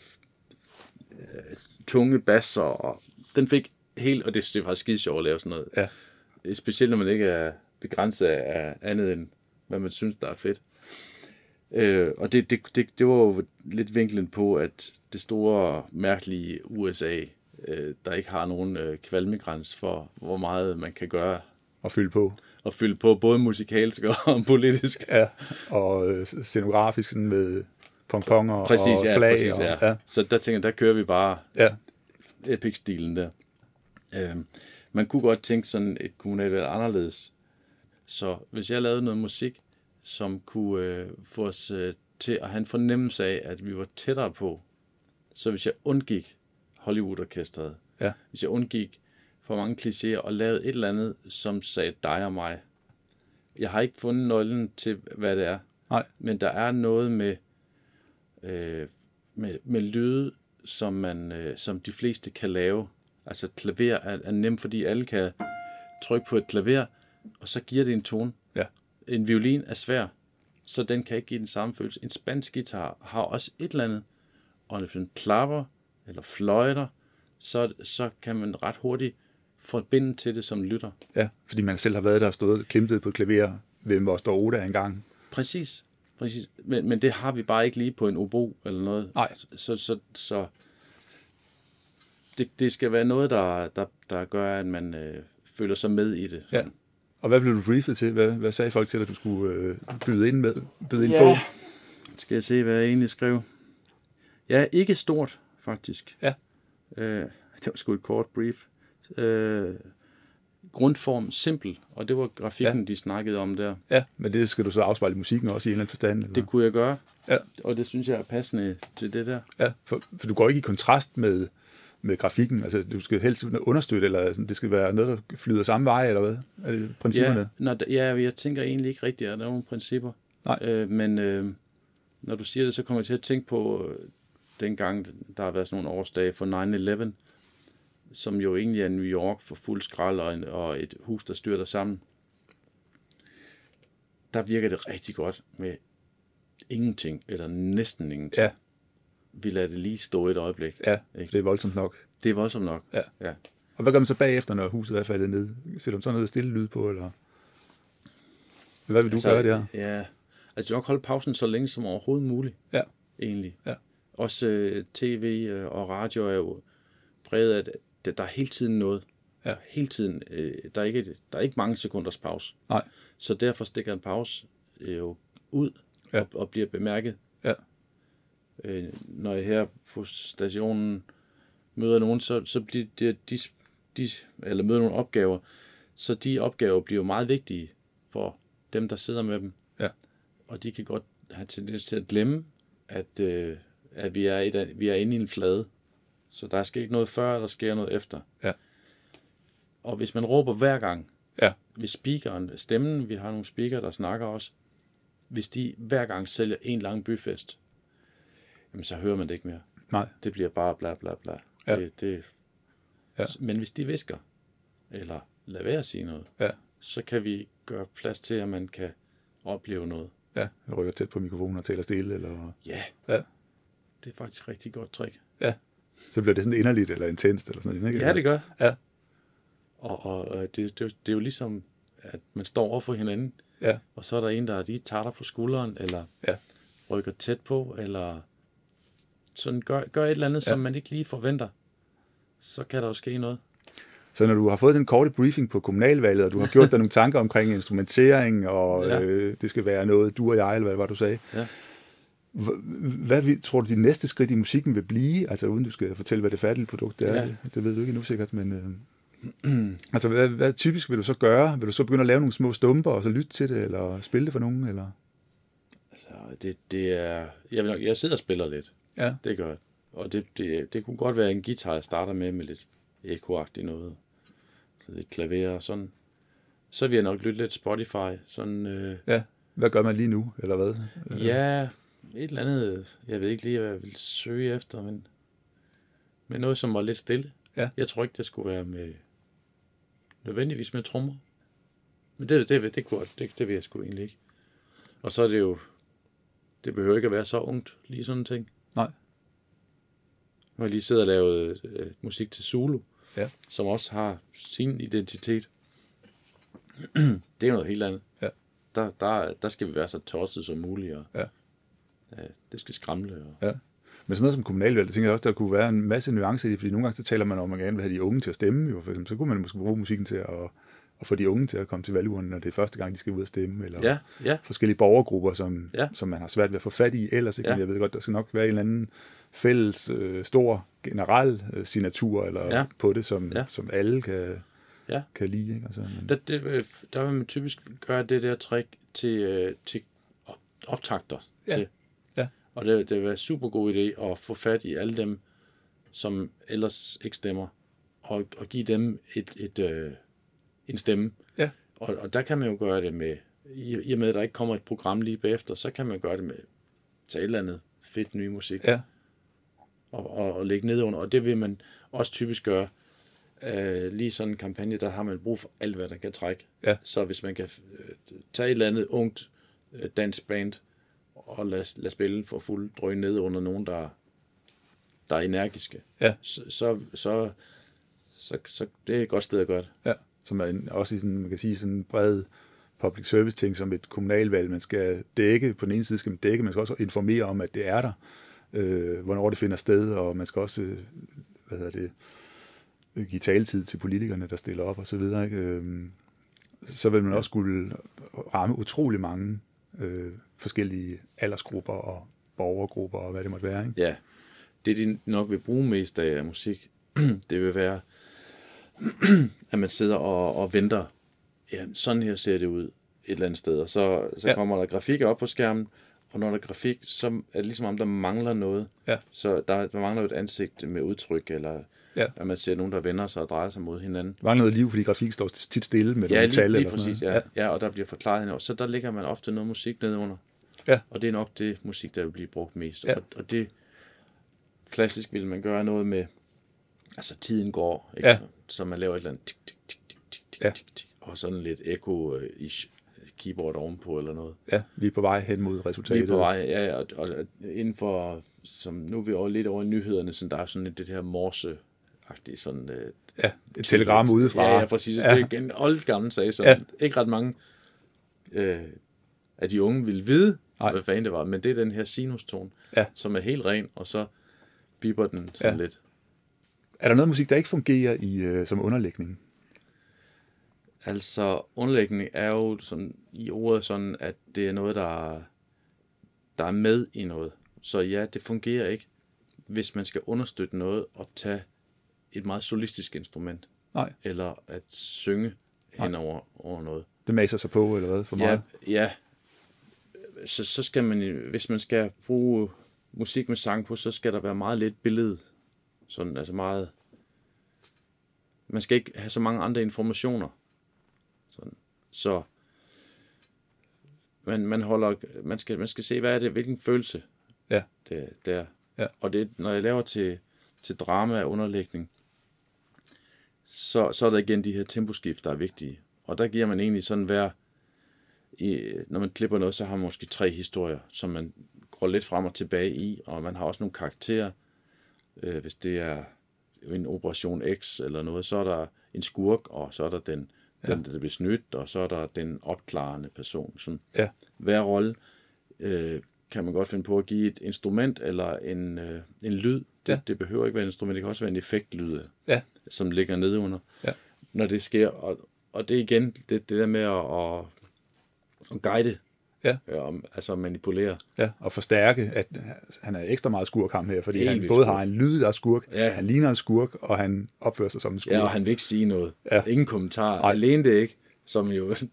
øh, tunge basser. Og den fik helt, og det, det var faktisk skide sjovt at lave sådan noget. Ja. Specielt når man ikke er begrænset af andet end, hvad man synes, der er fedt. Øh, og det, det, det, det var jo lidt vinklen på, at det store, mærkelige USA, øh, der ikke har nogen øh, kvalmegræns for, hvor meget man kan gøre Og fylde på. og fylde på, både musikalsk og politisk. Ja, og øh, scenografisk sådan med pomponger Præcis, og ja, flag. præcis, og, ja. ja. Så der tænker jeg, der kører vi bare ja. epic-stilen der. Øh, man kunne godt tænke sådan et kommunalvalg anderledes. Så hvis jeg lavede noget musik, som kunne øh, få os øh, til at have en fornemmelse af, at vi var tættere på, så hvis jeg undgik Hollywood-orkestret, Ja. hvis jeg undgik for mange klichéer og lavede et eller andet, som sagde dig og mig. Jeg har ikke fundet nøglen til, hvad det er, Nej. men der er noget med, øh, med, med lyde, som, man, øh, som de fleste kan lave. Altså klaver er, er nemt, fordi alle kan trykke på et klaver, og så giver det en tone. Ja. En violin er svær, så den kan ikke give den samme følelse. En spansk guitar har også et eller andet, og hvis man klapper eller fløjter, så, så kan man ret hurtigt forbinde til det som lytter. ja, fordi man selv har været der og stået og klimtet på et klaver ved Moster Oda engang. Præcis. Præcis. Men, men det har vi bare ikke lige på en obo eller noget. Nej. Så, så, så det, det skal være noget, der, der, der gør, at man øh, føler sig med i det. Ja. Og hvad blev du briefet til? Hvad, hvad sagde folk til dig, du skulle øh, byde ind med? Byde ind Ja. på? Skal jeg se, hvad jeg egentlig skrev? Ja, ikke stort, faktisk. Ja. Øh, det var sgu et kort brief. Øh, grundform simpel, og det var grafikken, ja. de snakkede om der. Ja, men det skal du så afspejle i musikken også i en eller anden forstand? Eller? Det kunne jeg gøre, Ja. og det synes jeg er passende til det der. Ja, for, for du går ikke i kontrast med, med grafikken. Altså, du skal helst understøtte, eller det skal være noget, der flyder samme vej, eller hvad? Er det principperne? Ja, når, ja, jeg tænker egentlig ikke rigtigt, at der er nogle principper. Nej. Øh, men øh, når du siger det, så kommer jeg til at tænke på øh, dengang, der har været sådan nogle årsdage for 9-11, som jo egentlig er New York for fuld skrald og, en, og et hus, der styrter sammen. Der virker det rigtig godt med ingenting, eller næsten ingenting. Ja. Vi lader det lige stå et øjeblik. Ja, Ikke? det er voldsomt nok. Det er voldsomt nok. Ja. ja. Og hvad gør man så bagefter, når huset er faldet ned? Sætter du sådan noget stille lyd på, eller? Hvad vil du altså, gøre der? Ja, altså nok holde pausen så længe som overhovedet muligt. Ja. Egentlig. Ja. også øh, tv øh, og radio er jo præget af, at der, er hele tiden noget. Ja. Hele tiden. Øh, der, er ikke, der er ikke mange sekunders pause. Nej. Så derfor stikker en pause øh, jo ud Ja. og, og bliver bemærket. Ja. Øh, når jeg her på stationen møder nogen, så, så bliver de, de, de, eller møder nogle opgaver, så de opgaver bliver jo meget vigtige for dem, der sidder med dem. Ja. Og de kan godt have tendens til at glemme, at, øh, at vi, er i, vi er inde i en flade. Så der sker ikke noget før, der sker noget efter. Ja. Og hvis man råber hver gang, Ja. hvis speakeren, stemmen, vi har nogle speaker, der snakker også, hvis de hver gang sælger en lang byfest, jamen så hører man det ikke mere. Nej. Det bliver bare bla bla bla. Ja. Det, det, Ja. Men hvis de visker, eller lader være at sige noget, Ja. så kan vi gøre plads til, at man kan opleve noget. Ja, jeg rykker tæt på mikrofonen og taler stille, eller... Ja, Ja. det er faktisk et rigtig godt trick. Så bliver det sådan inderligt eller intenst, eller sådan noget, ikke? Ja, det gør. Ja. Og, og, og det, det, det er jo ligesom, at man står over for hinanden, Ja. og så er der en, der lige tager dig på skulderen, eller Ja. rykker tæt på, eller sådan gør, gør et eller andet, Ja. som man ikke lige forventer. Så kan der jo ske noget. Så når du har fået den korte briefing på kommunalvalget, og du har gjort dig nogle tanker omkring instrumentering, og Ja. ja. øh, det skal være noget, du og jeg, eller hvad det var, du sagde. Ja. Hvad vil- tror du, de næste skridt i musikken vil blive? Altså uden du skal fortælle, hvad det færdige produkt er. Ja. Ja. Det, det ved du ikke endnu sikkert, men... Øh, altså, hvad, hvad typisk vil du så gøre? Vil du så begynde at lave nogle små stumper, og så lytte til det, eller spille det for nogen? Eller? Altså, det, det er... Jeg, vil nok, jeg sidder og spiller lidt. Ja. Det gør jeg. Og det, det, det kunne godt være en guitar, jeg starter med, med lidt ekoagtigt noget. Så lidt klaver og sådan. Så vil jeg nok lytte lidt Spotify. Sådan, øh, Ja. Hvad gør man lige nu, eller hvad? ja, et eller andet. Jeg ved ikke lige, hvad jeg vil søge efter, men, men noget, som var lidt stille. Ja. Jeg tror ikke, det skulle være med nødvendigvis med trommer. Men det, det, det, det, kunne, det, det vil jeg sgu egentlig ikke. Og så er det jo, det behøver ikke at være så ungt, lige sådan en ting. Nej. Nu har jeg lige siddet og lavet øh, musik til Zulu, Ja. som også har sin identitet. det er noget helt andet. Ja. Der, der, der skal vi være så tosset som muligt, og Ja. Ja, det skal skramle. Og, Men sådan noget som kommunalvalg, det tænker jeg også, der kunne være en masse nuancer i det, fordi nogle gange så taler man om, at man gerne vil have de unge til at stemme, jo, for eksempel. Så kunne man måske bruge musikken til at, at få de unge til at komme til valgurnen, når det er første gang, de skal ud og stemme, eller ja, ja, forskellige borgergrupper, som, Ja. som man har svært ved at få fat i ellers. Ikke? Ja. Men jeg ved godt, der skal nok være en eller anden fælles, øh, stor, generel øh, signatur eller Ja. på det, som, Ja. som alle kan, Ja. kan lide. Ikke? Altså, men, der, det, øh, der vil man typisk gøre det der trick til, øh, til op- optakter. Ja. Til. Og det, det vil være super god idé at få fat i alle dem, som ellers ikke stemmer, og, og give dem et, et, øh, en stemme. Ja. Og, og der kan man jo gøre det med, i, i og med at der ikke kommer et program lige bagefter, så kan man gøre det med til et eller andet fedt ny musik ja, og, og, og lægge ned under. Og det vil man også typisk gøre. Øh, lige sådan en kampagne, der har man brug for alt, hvad der kan trække. Ja. Så hvis man kan øh, tage et eller andet ungt øh, dansk band og lade, lade spille for fuld drøg ned under nogen, der, der er energiske, Ja. så, så, så, så, så det er et godt sted at gøre det. ja, som er en, også i sådan, man kan sige, sådan en bred public service ting, som et kommunalvalg, man skal dække. På den ene side skal man dække, man skal også informere om, at det er der, øh, hvornår det finder sted, og man skal også, øh, hvad hedder det, øh, give taletid til politikerne, der stiller op og så videre. Ikke? Øhm, så vil man også skulle ramme utrolig mange øh, forskellige aldersgrupper og borgergrupper og hvad det måtte være. Ikke? Ja, det de nok vil bruge mest af musik, det vil være, at man sidder og, og venter. Ja, sådan her ser det ud et eller andet sted. Og så, så Ja. ja. kommer der grafik op på skærmen, og når der er grafik, så er det ligesom om, der mangler noget. Ja. Så der, der mangler jo et ansigt med udtryk, eller Ja. at man ser nogen, der vender sig og drejer sig mod hinanden. Der mangler noget liv, fordi grafik står tit stille med Ja, nogle lige, tal lige eller sådan præcis, noget. ja. ja. og der bliver forklaret henover. Så der ligger man ofte noget musik nedenunder. Ja. Og det er nok det musik, der vil blive brugt mest. Ja. Og, og det klassisk vil man gøre noget med, altså tiden går, ikke? Ja. Så, man laver et eller andet tik, tik, tik, tik, tik, tik, Ja. tik, tik, og sådan lidt echo-ish keyboard ovenpå eller noget. Ja, vi er på vej hen mod resultatet. Lige på vej, ja, og, og, og inden for, som nu er vi over lidt over nyhederne, så der er sådan lidt det her morse agtigt sådan... Øh, Ja, et telegram udefra. Ja, ja, præcis. Ja. Det er en old gammel sag, som Ja. ja. ikke ret mange øh, af de unge vil vide, Nej. hvad fanden det var, men det er den her sinustone, Ja. som er helt ren, og så biber den sådan Ja. lidt. Er der noget musik, der ikke fungerer i, øh, som underlægning? Altså, underlægning er jo sådan, i ordet sådan, at det er noget, der, der er med i noget. Så ja, det fungerer ikke, hvis man skal understøtte noget og tage et meget solistisk instrument, Nej, eller at synge hen over, over noget. det maser sig på, eller hvad, for Ja, meget? ja. Så, så skal man, hvis man skal bruge musik med sang på, så skal der være meget lidt billede. Sådan, altså meget... Man skal ikke have så mange andre informationer. Sådan. Så man, man holder, man skal, man skal se, hvad er det, hvilken følelse Ja. det, det er. Ja. Og det, når jeg laver til, til drama og underlægning, så, så er der igen de her temposkift, der er vigtige. Og der giver man egentlig sådan hver, i, når man klipper noget, så har man måske tre historier, som man går lidt frem og tilbage i, og man har også nogle karakterer. Øh, hvis det er en Operation X eller noget, så er der en skurk, og så er der den, ja. den der bliver snydt, og så er der den opklarende person. Sådan. Ja. Hver rolle øh, kan man godt finde på at give et instrument eller en, øh, en lyd. Det, Ja. det behøver ikke være et instrument, det kan også være en effektlyd, Ja. som ligger nede under, Ja. når det sker. Og, og det igen det, det der med at, at, at guide, Ja. øh, altså manipulere. Ja, og forstærke, at han er ekstra meget skurk ham her, fordi Helt han både skurk. har en lyd, der er skurk, Ja. han ligner en skurk, og han opfører sig som en skurk. Ja, og han vil ikke sige noget. Ja. Ingen kommentar. Nej. Alene det ikke, som jo, og så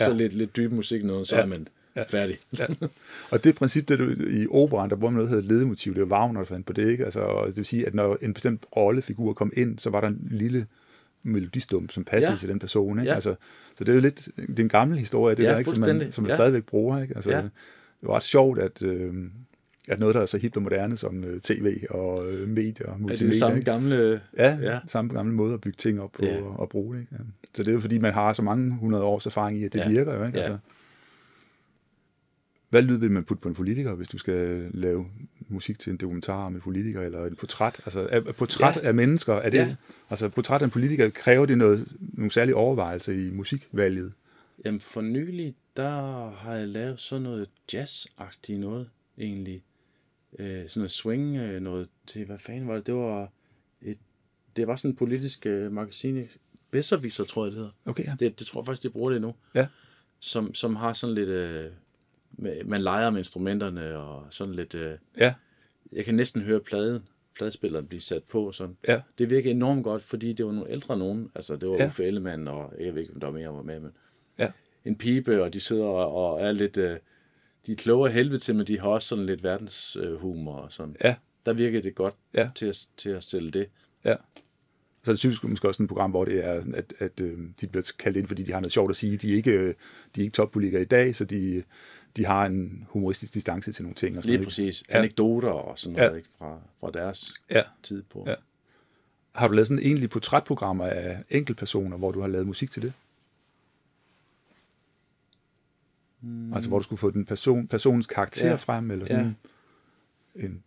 Ja. lidt, lidt dyb musik noget, så Ja. er man Ja. færdig. Ja. Og det princip, det du, i operaen, der bruger man noget, der hedder ledemotiv, det er Wagner, der fandt på det, ikke? Altså, og det vil sige, at når en bestemt rollefigur kom ind, så var der en lille melodistum, som passede ja. Til den person, ikke? Ja. Altså, så det er jo lidt, det er en gammel historie, det Ja, der, ikke? Som man, som man Ja. stadigvæk bruger, ikke? Altså, Ja. det var ret sjovt, at, øh, at noget, der er så hipt og moderne som øh, tv og øh, medier og Er multimedia, det det samme ikke? gamle... Ja, Ja. samme gamle måde at bygge ting op på Ja. og, og bruge. Ikke? Ja. Så det er jo fordi, man har så mange hundrede års erfaring i, at det Ja. virker jo. Ikke? Ja. Altså, hvad lyd vil man putte på en politiker, hvis du skal lave musik til en dokumentar om en politiker, eller et portræt? Altså, er, er portræt Ja. af mennesker, er det, Ja. altså portræt af en politiker, kræver det noget, nogle særlige overvejelser i musikvalget? Jamen for nylig, der har jeg lavet sådan noget jazz-agtigt noget, egentlig. Øh, sådan noget swing, øh, noget til, hvad fanden var det? Det var et, det var sådan en politisk øh, magasin, Besserwisser, tror jeg det hedder. Okay, ja. Det, det tror jeg faktisk, de bruger det nu. Ja. Som, som har sådan lidt, øh, man leger med instrumenterne, og sådan lidt, øh, Ja, jeg kan næsten høre pladen, pladespilleren blive sat på, sådan. ja, Det virker enormt godt, fordi det var nogle ældre nogen. Altså, det var Ja. Uffe Ellemann, og jeg ved ikke, om der var mere var med, men Ja. en pibe, og de sidder og, og er lidt... Øh, de er kloge af helvede til, men de har også sådan lidt verdenshumor og sådan. ja, Der virker det godt Ja. til, at, til at stille det. ja. Så er det typisk måske også et program, hvor det er, at, at øh, de bliver kaldt ind, fordi de har noget sjovt at sige. De er ikke, øh, de er ikke toppolitikere i dag, så de, de har en humoristisk distance til nogle ting. Og sådan Lige noget, ikke? præcis. Ja. Anekdoter og sådan Ja. noget ikke, fra, fra deres Ja. tid på. Ja. Har du lavet sådan egentlig portrætprogrammer af enkeltpersoner, hvor du har lavet musik til det? Mm. Altså hvor du skulle få den person, personens karakter ja. Ja. frem, eller sådan ja. en...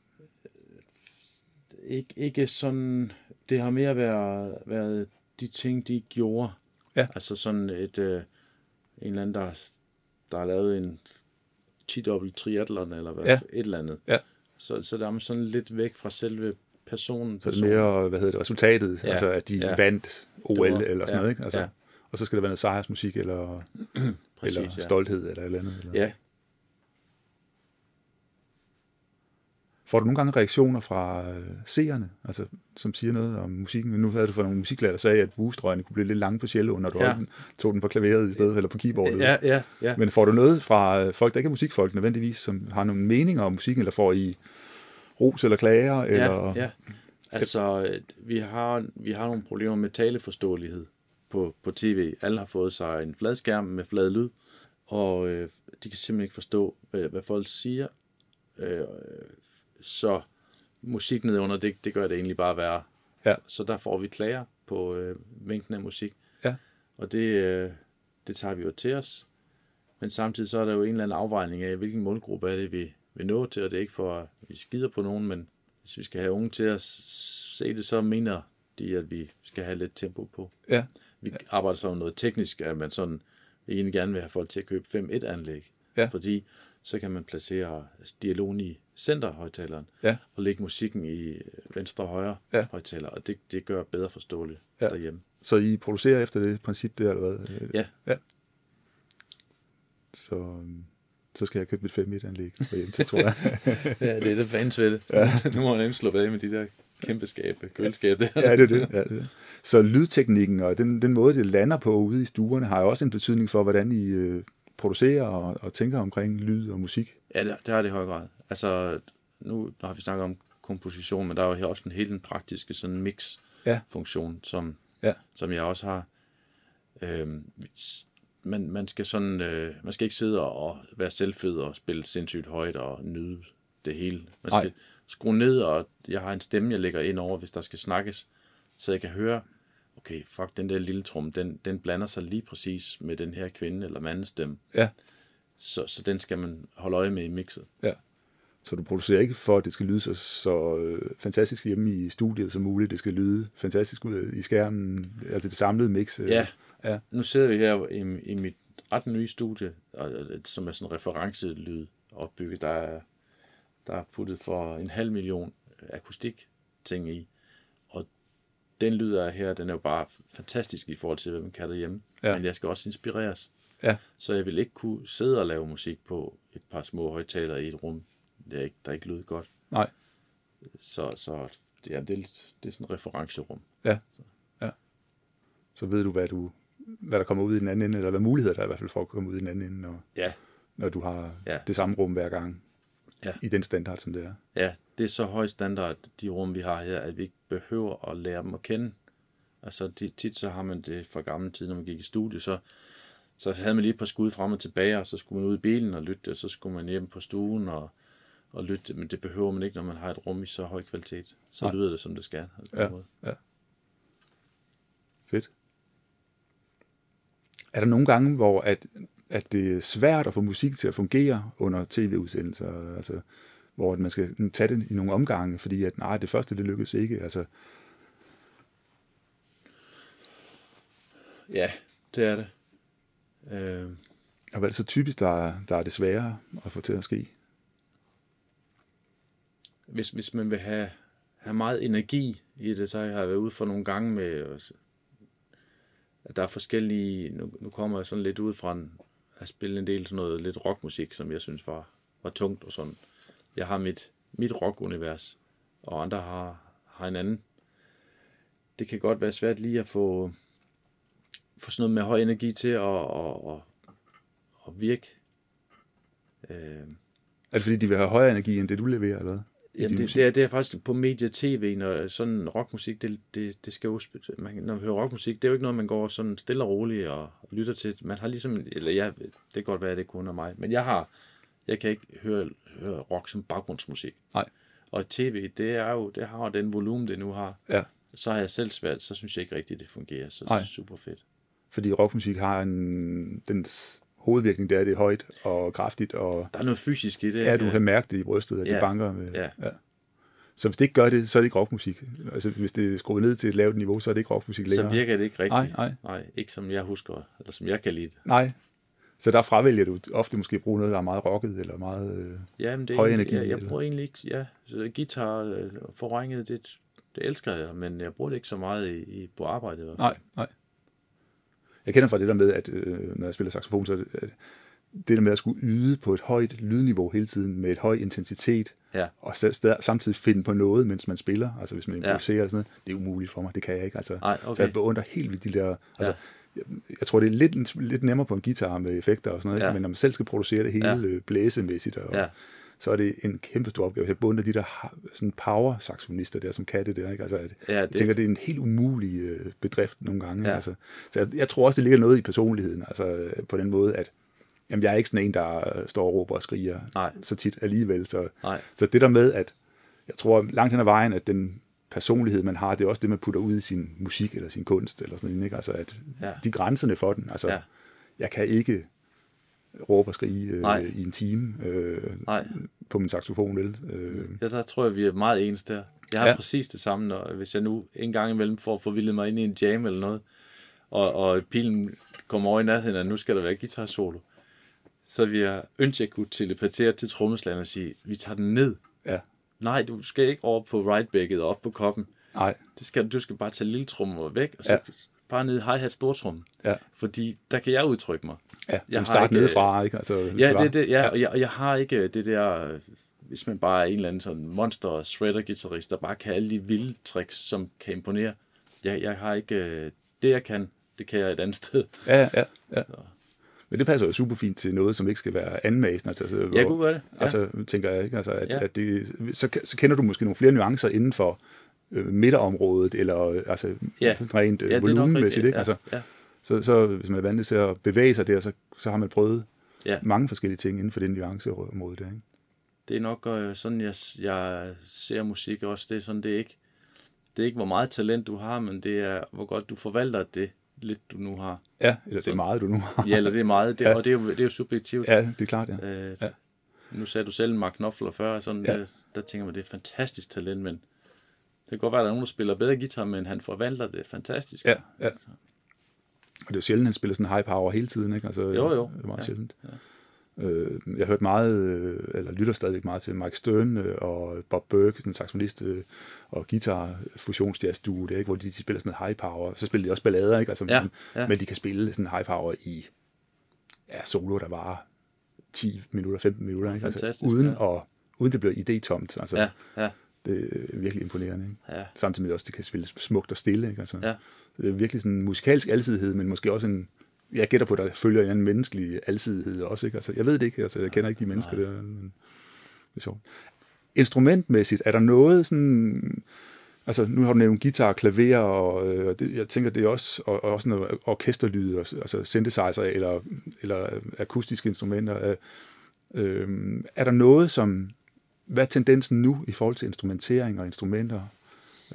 Ikke, ikke sådan... Det har mere været, været de ting, de gjorde. Ja. Altså sådan et... Øh, en eller anden, der, der har lavet en 10-dobbelt triathlon, eller hvad, Ja. et eller andet. Ja. Så, så der er man sådan lidt væk fra selve personen. Så er det mere, hvad hedder det, resultatet, ja. Altså at de ja. Vandt OL var- eller sådan ja. noget, ikke? Altså, Ja. Og så skal der være noget sejrsmusik, eller, Præcis, eller ja. stolthed, eller et eller andet. Eller. Ja, Får du nogle gange reaktioner fra øh, seerne, altså, som siger noget om musikken? Nu havde du fra nogle musiklærer, der sagde, at bustrøjene kunne blive lidt lange på celloen, når du Ja. ja. tog den på klaveret i stedet, eller på keyboardet. ja, ja, ja. Men får du noget fra øh, folk, der ikke er musikfolk nødvendigvis, som har nogle meninger om musikken, eller får I ros eller klager? Eller... Ja, ja. Altså, øh, vi har, vi har nogle problemer med taleforståelighed på, på tv. Alle har fået sig en fladskærm med flad lyd, og øh, de kan simpelthen ikke forstå, hvad, hvad folk siger. Øh, så musik nedenunder, det, det gør det egentlig bare værre. Ja. Så der får vi klager på øh, mængden af musik. Ja. Og det, øh, det tager vi jo til os. Men samtidig så er der jo en eller anden afvejning af, hvilken målgruppe er det, vi vil nå til, og det er ikke for, at vi skider på nogen, men hvis vi skal have unge til at se det, så mener de, at vi skal have lidt tempo på. Ja. Vi arbejder så med noget teknisk, at man sådan egentlig gerne vil have folk til at købe 5-1-anlæg. Ja. Fordi så kan man placere dialogen i centerhøjtaleren, Ja. og lægge musikken i venstre og højre Ja. højtaler, og det, det gør bedre forståeligt Ja. derhjemme. Så I producerer efter det princip der, eller hvad? Ja. ja. Så, så skal jeg købe mit 5 anlæg hjem til, tror jeg. ja, det er det fans ved det. Ja. nu må man nemlig slå af med de der kæmpe skabe, køleskab der. ja, det er det. Ja, det er. Så lydteknikken og den, den måde, det lander på ude i stuerne, har jo også en betydning for, hvordan I øh, producerer og, og tænker omkring lyd og musik. Ja, det, det har det i høj grad. Altså, nu, har vi snakket om komposition, men der er jo her også en helt den praktiske sådan mix-funktion, som, Ja. som jeg også har. Øhm, man, man skal sådan, øh, man skal ikke sidde og være selvfed og spille sindssygt højt og nyde det hele. Man skal skrue ned, og jeg har en stemme, jeg lægger ind over, hvis der skal snakkes, så jeg kan høre, okay, fuck, den der lille trum, den, den blander sig lige præcis med den her kvinde eller mandens stemme. Ja. Så, så den skal man holde øje med i mixet. Så du producerer ikke for, at det skal lyde så, så øh, fantastisk hjemme i studiet som muligt. Det skal lyde fantastisk ud i skærmen, altså det samlede mix. Øh. Ja. Ja. Nu sidder vi her i, i mit ret nye studie, og- som er sådan en referencelyd opbygget. Der er, der er puttet for en halv million akustik ting i. Den lyd der er her, den er jo bare fantastisk i forhold til, hvad man kan derhjemme. Ja. Men jeg skal også inspireres. Ja. Så jeg vil ikke kunne sidde og lave musik på et par små højtalere i et rum, der ikke, der ikke lyder godt. Nej. Så, så ja, det, er, det er sådan et referencerum. Så ved du, hvad, du, hvad der kommer ud i den anden ende, eller hvad muligheder der er i hvert fald for at komme ud i den anden ende, når, Ja, når du har Ja. det samme rum hver gang. Ja. I den standard, som det er. Ja, det er så høj standard, de rum, vi har her, at vi ikke behøver at lære dem at kende. Altså de, tit så har man det fra gammel tid, når man gik i studie, så, så havde man lige et par skud frem og tilbage, og så skulle man ud i bilen og lytte, og så skulle man hjem på stuen og, og lytte, men det behøver man ikke, når man har et rum i så høj kvalitet. Så Nej. lyder det, som det skal. Altså, Ja. måde. Fedt. Er der nogle gange, hvor at, at det er svært at få musik til at fungere under tv-udsendelser? Altså, hvor man skal tage det i nogle omgange, fordi at nej, det første det lykkedes ikke. Altså, ja, det er det. Øh, og hvad er det så typisk, der, er- der er det svære at få til at ske? hvis, hvis man vil have, have meget energi i det, så har jeg været ude for nogle gange med, øh, at der er forskellige, nu, nu kommer jeg sådan lidt ud fra en, at spille en del sådan noget lidt rockmusik, som jeg synes var, var tungt og sådan. Jeg har mit, mit rockunivers, og andre har, har en anden. Det kan godt være svært lige at få, få sådan noget med høj energi til at, at, at, at virke. Øh, Er det fordi, de vil have højere energi, end det du leverer, eller hvad? Jamen, det, det, er, det er faktisk på medie tv, når sådan rockmusik, det, det, det skal jo, man, når man hører rockmusik, det er jo ikke noget, man går sådan stille og roligt og, og lytter til. Man har ligesom, eller jeg, det kan godt være, at det kun er mig, men jeg har, jeg kan ikke høre, høre rock som baggrundsmusik. Nej. Og tv, det er jo, det har jo den volumen, det nu har. Ja. Så har jeg selv svært, så synes jeg ikke rigtigt, det fungerer. Så Nej. super fedt. Fordi rockmusik har en, den hovedvirkning, det er, det er højt og kraftigt, og Der er noget fysisk i det. ja, du kan mærke det i brystet, at det Ja. banker med. Ja. ja. Så hvis det ikke gør det, så er det ikke rockmusik. Altså hvis det er skruet ned til et lavt niveau, så er det ikke rockmusik så længere. virker det ikke rigtigt. Nej, nej. nej. ikke som jeg husker, eller som jeg kan lide det. Nej. Så der fravælger du ofte måske at bruge noget, der er meget rocket, eller meget... Øh... Ja, men det er Høj energi, Jeg, jeg eller? bruger egentlig ikke, ja, så guitar øh, forvrænget, det, det elsker jeg, men jeg bruger det ikke så meget i, i på arbejde. i hvert fald. Nej, nej. Jeg kender fra det der med, at øh, når jeg spiller saxofon, så er det, det der med at skulle yde på et højt lydniveau hele tiden, med et høj intensitet, Ja. og så samtidig finde på noget, mens man spiller, altså hvis man Ja. improviserer eller sådan noget, det er umuligt for mig, det kan jeg ikke. Altså, Nej, Så okay. jeg beundrer helt vildt de der... Altså, jeg, jeg tror, det er lidt, lidt nemmere på en guitar med effekter og sådan noget, Ja. men når man selv skal producere det hele Ja. blæsemæssigt, og, Ja. så er det en kæmpe stor opgave. Jeg beundrer de der sådan power saxofonister der, som kan det der. Ikke? Altså, at, Ja, jeg det- tænker, det er en helt umulig øh, bedrift nogle gange. Ja. Altså, så jeg, jeg tror også, det ligger noget i personligheden, altså på den måde, at jamen, jeg er ikke sådan en, der øh, står og råber og skriger Nej. så tit alligevel. Så, Nej. så det der med, at jeg tror langt hen ad vejen, at den personlighed, man har, det er også det, man putter ud i sin musik eller sin kunst, eller sådan noget, ikke? Altså, at Ja. de grænserne for den, altså, Ja. jeg kan ikke råbe og skrige Nej. øh, i en time øh, Nej. på min saxofon, vel? Øh, Ja, der tror jeg, vi er meget ens der. Jeg har ja. Præcis det samme, når, hvis jeg nu en gang imellem får forvildet mig ind i en jam eller noget, og, og pilen kommer over i nærheden, at nu skal der være guitar solo. så vil jeg ønske, at jeg kunne teleportere til trommeslageren og sige, vi tager den ned. Ja. Nej, du skal ikke over på rightbacket og op på koppen. Nej. Det skal, du skal bare tage lille trummer væk, og så Ja. ja. bare ned i hi-hat stortrum. Ja. Fordi der kan jeg udtrykke mig. Ja, Jeg starte ikke, nedefra, ikke? Altså, Ja, det, det, ja, og jeg, og jeg har ikke øh, det der, øh, hvis man bare er en eller anden sådan monster shredder guitarist, der bare kan alle de vilde tricks, som kan imponere. Jeg, jeg har ikke øh, det, jeg kan, det kan jeg et andet sted. Ja, ja, ja. Men det passer jo super fint til noget, som ikke skal være anmasende. Altså, Jeg hvor- kunne gøre det. Ja. Altså, tænker jeg, ikke? Altså, at, ja. At det, så, så kender du måske nogle flere nuancer inden for øh, midterområdet, eller øh, altså, Ja. rent øh, ja, volumenmæssigt. Ikke? Ja, Altså, ja. så, så hvis man er vant til at bevæge sig der, så, så har man prøvet Ja. mange forskellige ting inden for den nuanceområde der. Ikke? Det er nok øh, sådan, jeg, jeg ser musik også. Det er sådan, det er ikke, det er ikke, hvor meget talent du har, men det er, hvor godt du forvalter det lidt, du nu har. Ja, eller det er meget, du nu har. Ja, eller det er meget, det, Ja. ja. og det er, jo, det er jo subjektivt. Ja, det er klart, ja. Øh, Ja. ja. Nu sagde du selv Mark Knopfler før, sådan Ja. ja. der, der tænker man, det er et fantastisk talent, men det kan godt være, at der er nogen, der spiller bedre guitar, men han forvandler det fantastisk. Ja, ja. Og det er jo sjældent, han spiller sådan high power hele tiden, ikke? Altså, Jo, jo. Det er meget ja. Ja, sjældent. Øh, jeg har hørt meget, øh, eller lytter stadigvæk meget til Mike Stern øh, og Bob Burke, sådan en saxofonist øh, og guitar fusionsjazz duo, der, ikke? hvor de, de spiller sådan noget high power. Så spiller de også ballader, ikke? Altså, Ja, men, ja. men de kan spille sådan high power i ja, solo, der var 10 minutter, 15 minutter, ikke? Altså, uden, ja. at, uden det bliver idétomt. Altså, ja, ja, Det er virkelig imponerende. Ikke? ja. Samtidig med også, det kan spille smukt og stille. Ikke? Altså, Ja. Det er virkelig sådan en musikalsk alsidighed, men måske også en, jeg gætter på, at der følger en anden menneskelig alsidighed også. Ikke? Altså, jeg ved det ikke, altså, jeg kender ikke de mennesker der, men det er sjovt. Instrumentmæssigt, er der noget sådan, altså nu har du nævnt guitar, klaver, og, øh, det, jeg tænker, det er også, og, og også noget orkesterlyd, og, altså synthesizer eller, eller akustiske instrumenter. Øh, øh, er der noget, som, hvad er tendensen nu i forhold til instrumentering og instrumenter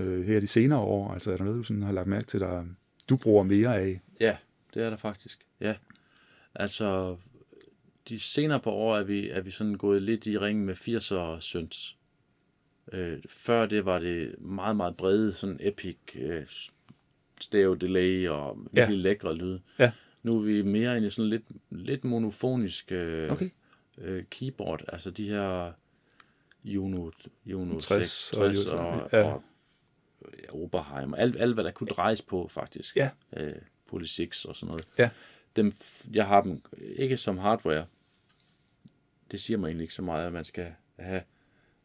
øh, her de senere år? Altså er der noget, du sådan har lagt mærke til, der du bruger mere af? Ja, det er der faktisk. Ja. Altså, de senere på år er vi, er vi sådan gået lidt i ring med 80'er synths. Øh, før det var det meget, meget brede, sådan epic øh, stereo delay og virkelig ja. lækre lyde. Ja. Nu er vi mere inde i sådan lidt, lidt monofonisk øh, Okay. øh, keyboard. Altså de her Juno, Juno 60 60, og 60 Juno- og, ja. ja. og ja, Oberheim. Alt, alt, hvad der kunne drejes på, faktisk. Ja. Øh, Poly 6 og sådan noget. Ja. Dem, jeg har dem ikke som hardware. Det siger mig egentlig ikke så meget, at man skal have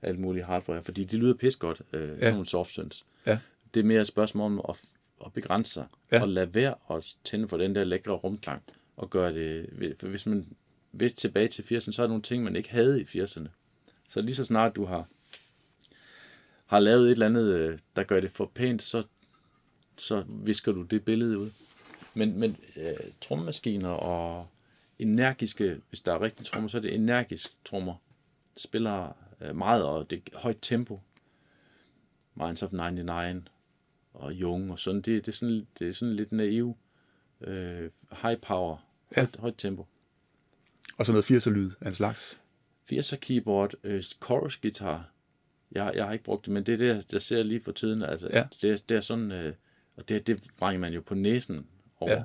alt muligt hardware, fordi det lyder pis godt, øh, ja. sådan nogle soft synths. Ja. Det er mere et spørgsmål om at, at begrænse sig, Ja. ja. og lade være at tænde for den der lækre rumklang, og gøre det, for hvis man vil tilbage til 80'erne, så er der nogle ting, man ikke havde i 80'erne. Så lige så snart du har, har lavet et eller andet, øh, der gør det for pænt, så, så visker du det billede ud. Men, men øh, trommemaskiner og energiske, hvis der er rigtige trommer, så er det energisk trommer. Spiller øh, meget, og det er højt tempo. Minds of 99 og Jung og sådan. Det, det, er, sådan, det er sådan lidt naiv. Øh, high power. Ja. Højt, højt tempo. Og så noget 80'er lyd af en slags. 80'er keyboard, øh, chorus guitar. Jeg, jeg har ikke brugt det, men det er det, jeg ser lige for tiden. Altså, Ja. det, er- det er sådan, øh, og det, det brænger man jo på næsen over. Ja.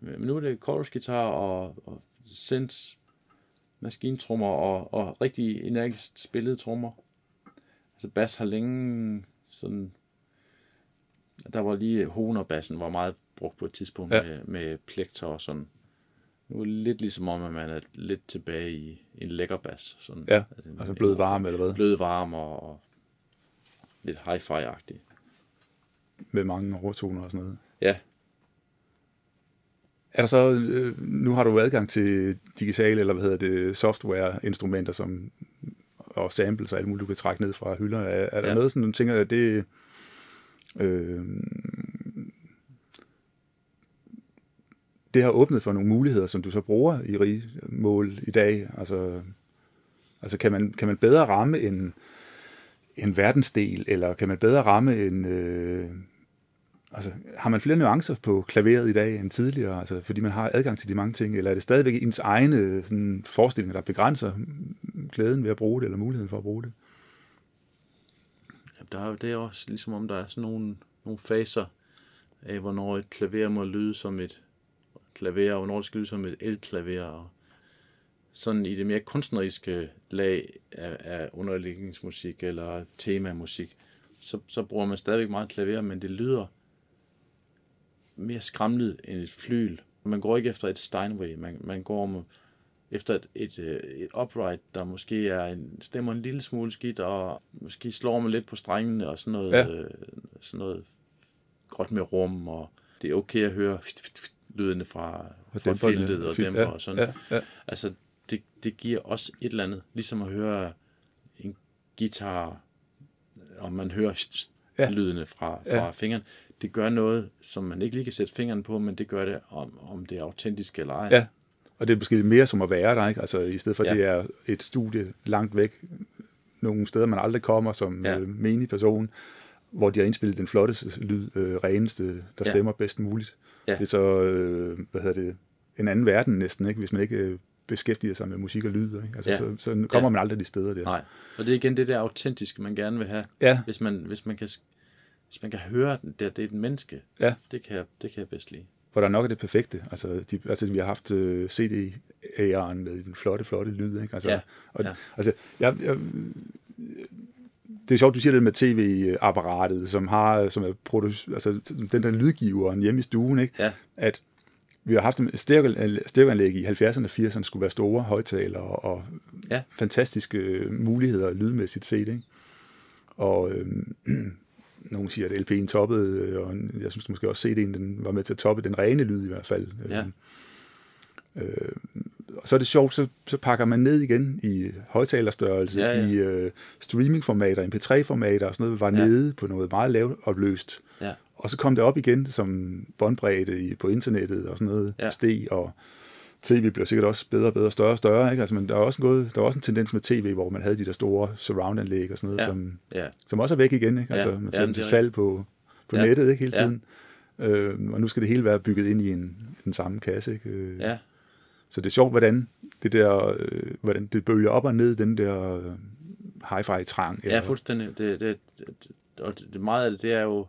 Men nu er det chorus guitar og, og synths, maskintrummer og, og rigtig energisk spillede trommer. Altså bass har længe sådan, der var lige honerbassen var meget brugt på et tidspunkt Ja. med, med plekter og sådan. Nu er det lidt ligesom om, at man er lidt tilbage i en lækker bas. Sådan, Ja, altså, altså blød varme eller hvad? blød varm og, og lidt hi-fi-agtig. Med mange overtoner og sådan noget. Ja, Er der så, øh, nu har du adgang til digitale, eller hvad hedder det, software-instrumenter, som, og samples og alt muligt, du kan trække ned fra hylderne. Er, er der Ja. noget, sådan, du tænker, at det, øh, det har åbnet for nogle muligheder, som du så bruger i rige mål i dag? Altså, altså kan, man, kan man bedre ramme en, en verdensdel, eller kan man bedre ramme en... Øh, Altså, har man flere nuancer på klaveret i dag end tidligere, altså, fordi man har adgang til de mange ting, eller er det stadigvæk ens egne sådan, forestillinger, der begrænser mm, glæden ved at bruge det, eller muligheden for at bruge det? Ja, der er det er også ligesom om, der er sådan nogle, nogle faser af, hvornår et klaver må lyde som et klaver, og hvornår det skal lyde som et elklaver. Og sådan i det mere kunstneriske lag af, af underlægningsmusik eller temamusik, så, så bruger man stadigvæk meget klaver, men det lyder mere skramlet end et flyl. Man går ikke efter et Steinway, man, man går med, efter et, et, øh, et upright, der måske er en, stemmer en lille smule skidt, og måske slår man lidt på strengene og sådan noget, Ja. øh, sådan noget godt med rum, og det er okay at høre lydene fra, Og fra feltet og dæmper ja, og sådan. Ja, ja. Altså, det, det giver også et eller andet, ligesom at høre en guitar, og man hører Ja. lydene fra, fra ja. fingeren. Det gør noget, som man ikke lige kan sætte fingeren på, men det gør det, om, om det er autentisk eller ej. Ja. Og det er måske mere som at være der, ikke? Altså i stedet for, Ja. det er et studie langt væk, nogle steder, man aldrig kommer som ja. Øh, menig person, hvor de har indspillet den flotteste lyd, øh, reneste, der. Ja. stemmer bedst muligt. Ja. Det er så, øh, hvad hedder det, en anden verden næsten, ikke? Hvis man ikke øh, beskæftiger sig med musik og lyd, ikke? Altså, Ja. så, så kommer Ja. man aldrig de steder der. Nej. Og det er igen det der autentiske, man gerne vil have. Ja, Hvis man, hvis man, kan, hvis man kan høre, det, det er et menneske, Ja. det, kan jeg, det kan jeg bedst lide. hvor der nok er det perfekte. Altså, de, altså vi har haft øh, CD-AR'en med den flotte, flotte lyd, ikke? Altså, Ja, Og, ja. altså, jeg, jeg, det er sjovt, du siger det med tv-apparatet, som har, som er produc- altså den der lydgiveren hjemme i stuen, ikke? Ja, At vi har haft et stæreanlæg i 70'erne og 80'erne, skulle være store højtalere og Ja. fantastiske øh, muligheder lydmæssigt set, ikke? Og øh, nogen siger, at LP'en toppede, øh, og jeg synes måske også, CD'en den var med til at toppe den rene lyd i hvert fald. Ja. Øh, og så er det sjovt, så, så pakker man ned igen i højtalerstørrelse, Ja, ja. i øh, streamingformater, MP3-formater og sådan noget, var Ja. nede på noget meget lavt opløst. ja, Og så kom det op igen som båndbredde i, på internettet og sådan noget. Ja. steg, og tv blev sikkert også bedre og bedre, større og større, ikke? Altså, men der var også, gået, der var også en tendens med tv, hvor man havde de der store surround-anlæg og sådan noget, ja. Ja. som, ja, som også er væk igen, ikke? Ja. Altså, man Ja, ser dem men til det er salg på, på Ja. nettet, ikke? Hele Ja. tiden. Øh, og nu skal det hele være bygget ind i en, den samme kasse, ikke? Øh, ja, Så det er sjovt, hvordan det der, øh, hvordan det bølger op og ned, den der øh, hi-fi-trang. ja, fuldstændig. Det, det, det, og det, meget af det, det er jo,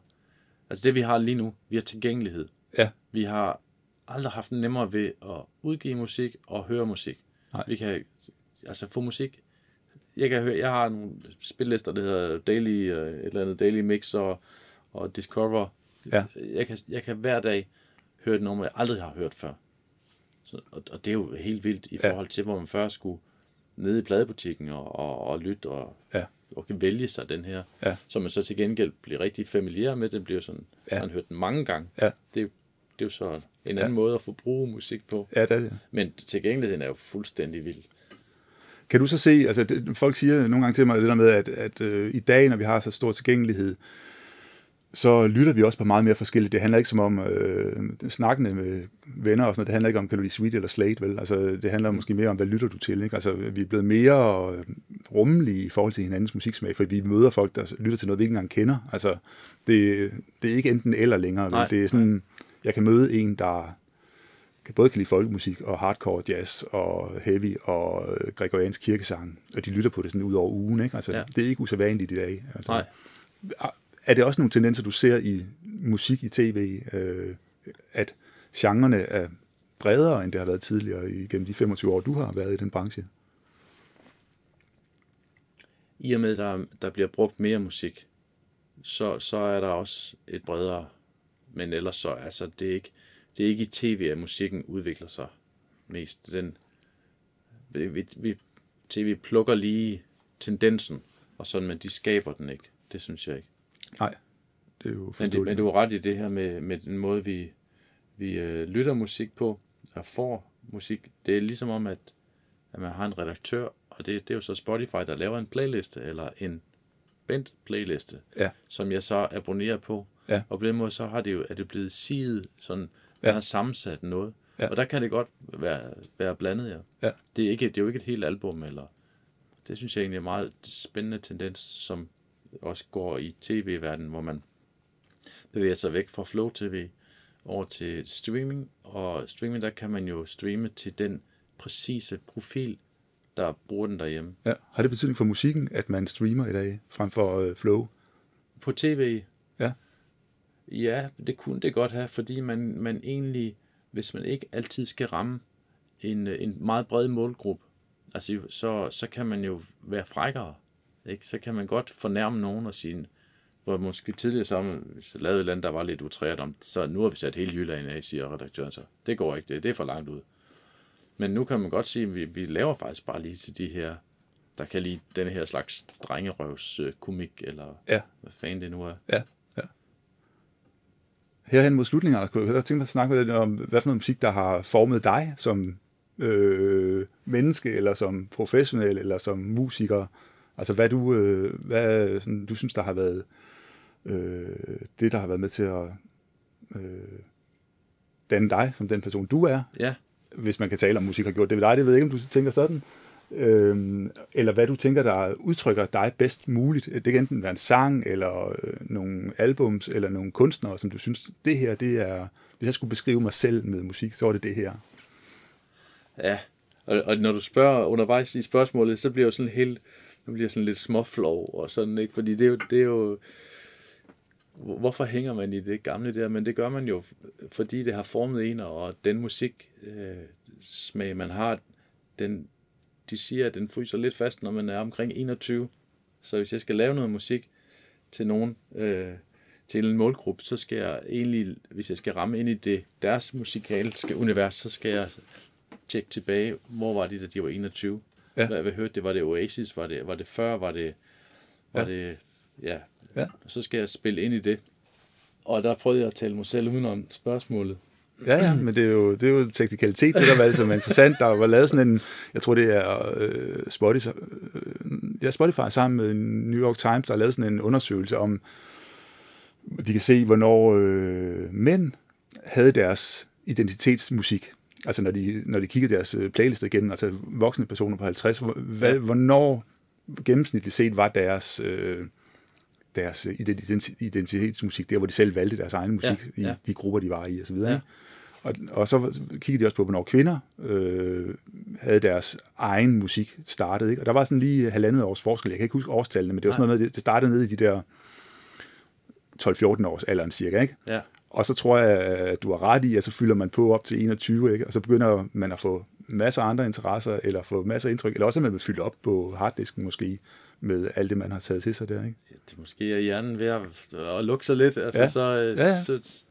altså det vi har lige nu, vi har tilgængelighed. Ja. Vi har aldrig haft nemmere ved at udgive musik og høre musik. Nej. Vi kan altså få musik. Jeg kan høre, jeg har nogle spillister, der hedder Daily, øh, et eller andet Daily Mix og, og Discover. Ja. Jeg kan, jeg kan hver dag høre et nummer, jeg aldrig har hørt før. Så, og, og det er jo helt vildt i Ja. forhold til, hvor man før skulle ned i pladebutikken og, og, og lytte og, Ja. og kan vælge sig den her, Ja. så man så til gengæld bliver rigtig familiær med. Den bliver sådan, Ja. ja. man hørt den mange gange. Ja. Det, det er jo så en Ja. anden måde at få bruge musik på. Ja, det er det. Men tilgængeligheden er jo fuldstændig vild. Kan du så se, altså det, folk siger nogle gange til mig det der med, at, at øh, i dag, når vi har så stor tilgængelighed, så lytter vi også på meget mere forskelligt. Det handler ikke som om øh, snakkende med venner og sådan noget, det handler ikke om, kan du lide Sweet eller Slate, vel? Altså, det handler måske mere om, hvad lytter du til, ikke? Altså, vi er blevet mere øh, rummelige i forhold til hinandens musiksmag, fordi vi møder folk, der lytter til noget, vi ikke engang kender. Altså, det, det er ikke enten eller længere, vel? Nej. Det er sådan, jeg kan møde en, der kan både kan lide folkemusik og hardcore jazz og heavy og øh, gregoriansk kirkesang, og de lytter på det sådan ud over ugen, ikke? Altså, ja. Det er ikke usædvanligt i dag. Altså, Nej. Er det også nogle tendenser, du ser i musik i tv, øh, at genrerne er bredere, end det har været tidligere igennem de 25 år, du har været i den branche? I og med, at der, der bliver brugt mere musik, så, så er der også et bredere... Men ellers så, altså, det er ikke, det er ikke i tv, at musikken udvikler sig mest. Den, vi, vi, tv plukker lige tendensen, og sådan, men de skaber den ikke. Det synes jeg ikke. Nej, det er jo Men, det, men du har ret i det her med, med den måde, vi, vi øh, lytter musik på, og får musik. Det er ligesom om, at, at man har en redaktør, og det, det er jo så Spotify, der laver en playliste, eller en bent playliste, Ja. som jeg så abonnerer på. Ja. Og på den måde, så har det jo, er det blevet siget, sådan, man Ja. har sammensat noget. Ja. Og der kan det godt være, være blandet, ja. Ja. Det, er ikke, det er jo ikke et helt album, eller det synes jeg egentlig er en meget spændende tendens, som også går i tv-verdenen, hvor man bevæger sig væk fra Flow TV over til streaming, og streaming, der kan man jo streame til den præcise profil, der bruger den derhjemme. Ja. Har det betydning for musikken, at man streamer i dag, frem for øh, flow? På tv, Ja. Ja, det kunne det godt have, fordi man, man egentlig, hvis man ikke altid skal ramme en, øh, en meget bred målgruppe, Altså, så, så kan man jo være frækkere. Ikke? Så kan man godt fornærme nogen og sige, hvor måske tidligere så så lavede et eller andet, der var lidt utræret om, så nu har vi sat hele Jylland af, siger redaktøren så. Det går ikke, det, det er for langt ud. Men nu kan man godt sige, at vi, vi laver faktisk bare lige til de her, der kan lide denne her slags drengerøvs øh, komik, eller Ja. hvad fanden det nu er. Ja. Herhen mod slutningen, kunne jeg tænke mig at snakke med dig om, hvad for noget musik, der har formet dig som øh, menneske, eller som professionel, eller som musiker. Altså, hvad du, øh, hvad, sådan, du synes, der har været øh, det, der har været med til at øh, danne dig som den person, du er. Ja, Hvis man kan tale om musik har gjort det ved dig, det ved jeg ikke, om du tænker sådan. Øh, eller hvad du tænker, der udtrykker dig bedst muligt. Det kan enten være en sang, eller øh, nogle albums, eller nogle kunstnere, som du synes, det her, det er... Hvis jeg skulle beskrive mig selv med musik, så var det det her. Ja, og, og når du spørger undervejs i spørgsmålet, så bliver jeg jo sådan helt, nu bliver sådan lidt småflov og sådan, ikke? Fordi det er jo, det er jo, hvorfor hænger man i det gamle der? Men det gør man jo, fordi det har formet en, og den musik øh, smag, man har, den, de siger, at den fryser lidt fast, når man er omkring 21. Så hvis jeg skal lave noget musik til nogen, øh, til en målgruppe, så skal jeg egentlig, hvis jeg skal ramme ind i det, deres musikalske univers, så skal jeg tjekke tilbage, hvor var de, da de var 21? Ja. Hvad, hvad hørte det? Var det Oasis? Var det, var det før? Var det, var Ja. det, ja. Ja. Så skal jeg spille ind i det. Og der prøvede jeg at tale mig selv udenom spørgsmålet. Ja, ja, men det er jo, det er jo teknikalitet, det der var altså interessant. Der var lavet sådan en, jeg tror det er øh, Spotify, øh, ja, Spotify sammen med New York Times, der har lavet sådan en undersøgelse om, de kan se, hvornår øh, mænd havde deres identitetsmusik. Altså når de, når de kiggede deres øh, playlist igennem, altså voksne personer på 50, hvor- hvad, Ja. hvornår gennemsnitligt set var deres, øh, deres identi- identitetsmusik, der hvor de selv valgte deres egen musik Ja, ja. i de grupper, de var i osv. Ja. Ja. Og, og så kiggede de også på, hvornår kvinder øh, havde deres egen musik startet. Ikke? Og der var sådan lige halvandet års forskel. Jeg kan ikke huske årstallene, men det var sådan noget med, at det startede nede i de der 12-14 års alderen cirka. Ikke? Ja, Og så tror jeg, at du har ret i, at så fylder man på op til 21, ikke? og så begynder man at få masser af andre interesser, eller få masser af indtryk, eller også at man vil fylde op på harddisken måske, med alt det, man har taget til sig der. Ikke? det er måske er hjernen ved at, at lukke sig lidt. Altså, Ja. så, øh, Ja, ja. så,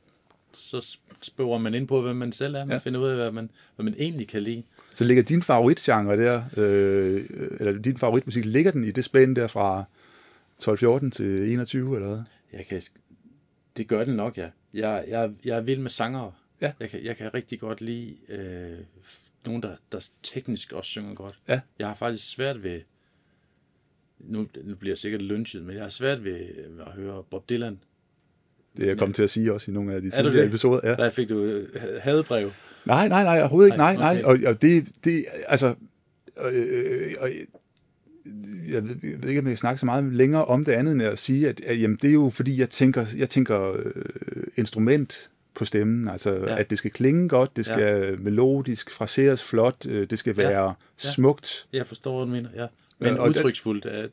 så spørger man ind på, hvem man selv er. Man Ja. finder ud af, hvad man, hvad man egentlig kan lide. Så ligger din favoritgenre der, øh, eller din favoritmusik, ligger den i det spænd der fra 12-14 til 21, eller hvad? Jeg kan, det gør den nok, ja. Jeg, jeg, jeg er vild med sangere. Ja. Jeg, kan, jeg kan rigtig godt lide øh, nogen, der, der teknisk også synger godt. Ja. Jeg har faktisk svært ved, nu, nu bliver jeg sikkert lynchet, men jeg har svært ved at høre Bob Dylan. Det er jeg kommet til at sige også i nogle af de tidligere det? episoder. Ja. Hvad fik du? øh, Hadebrev? Nej, nej, nej, overhovedet ikke. Nej, Nej, okay. Og, og det, det, altså, øh, og, jeg ved, jeg ved ikke, om jeg kan snakke så meget længere om det andet, end at sige, at, at jamen, det er jo fordi, jeg tænker, jeg tænker øh, instrument på stemmen, altså Ja. ja. at det skal klinge godt, det skal ja. melodisk, fraseres flot, øh, det skal Ja. være Ja. smukt. Jeg forstår, hvad du mener, ja. Men Ja, og udtryksfuldt. At,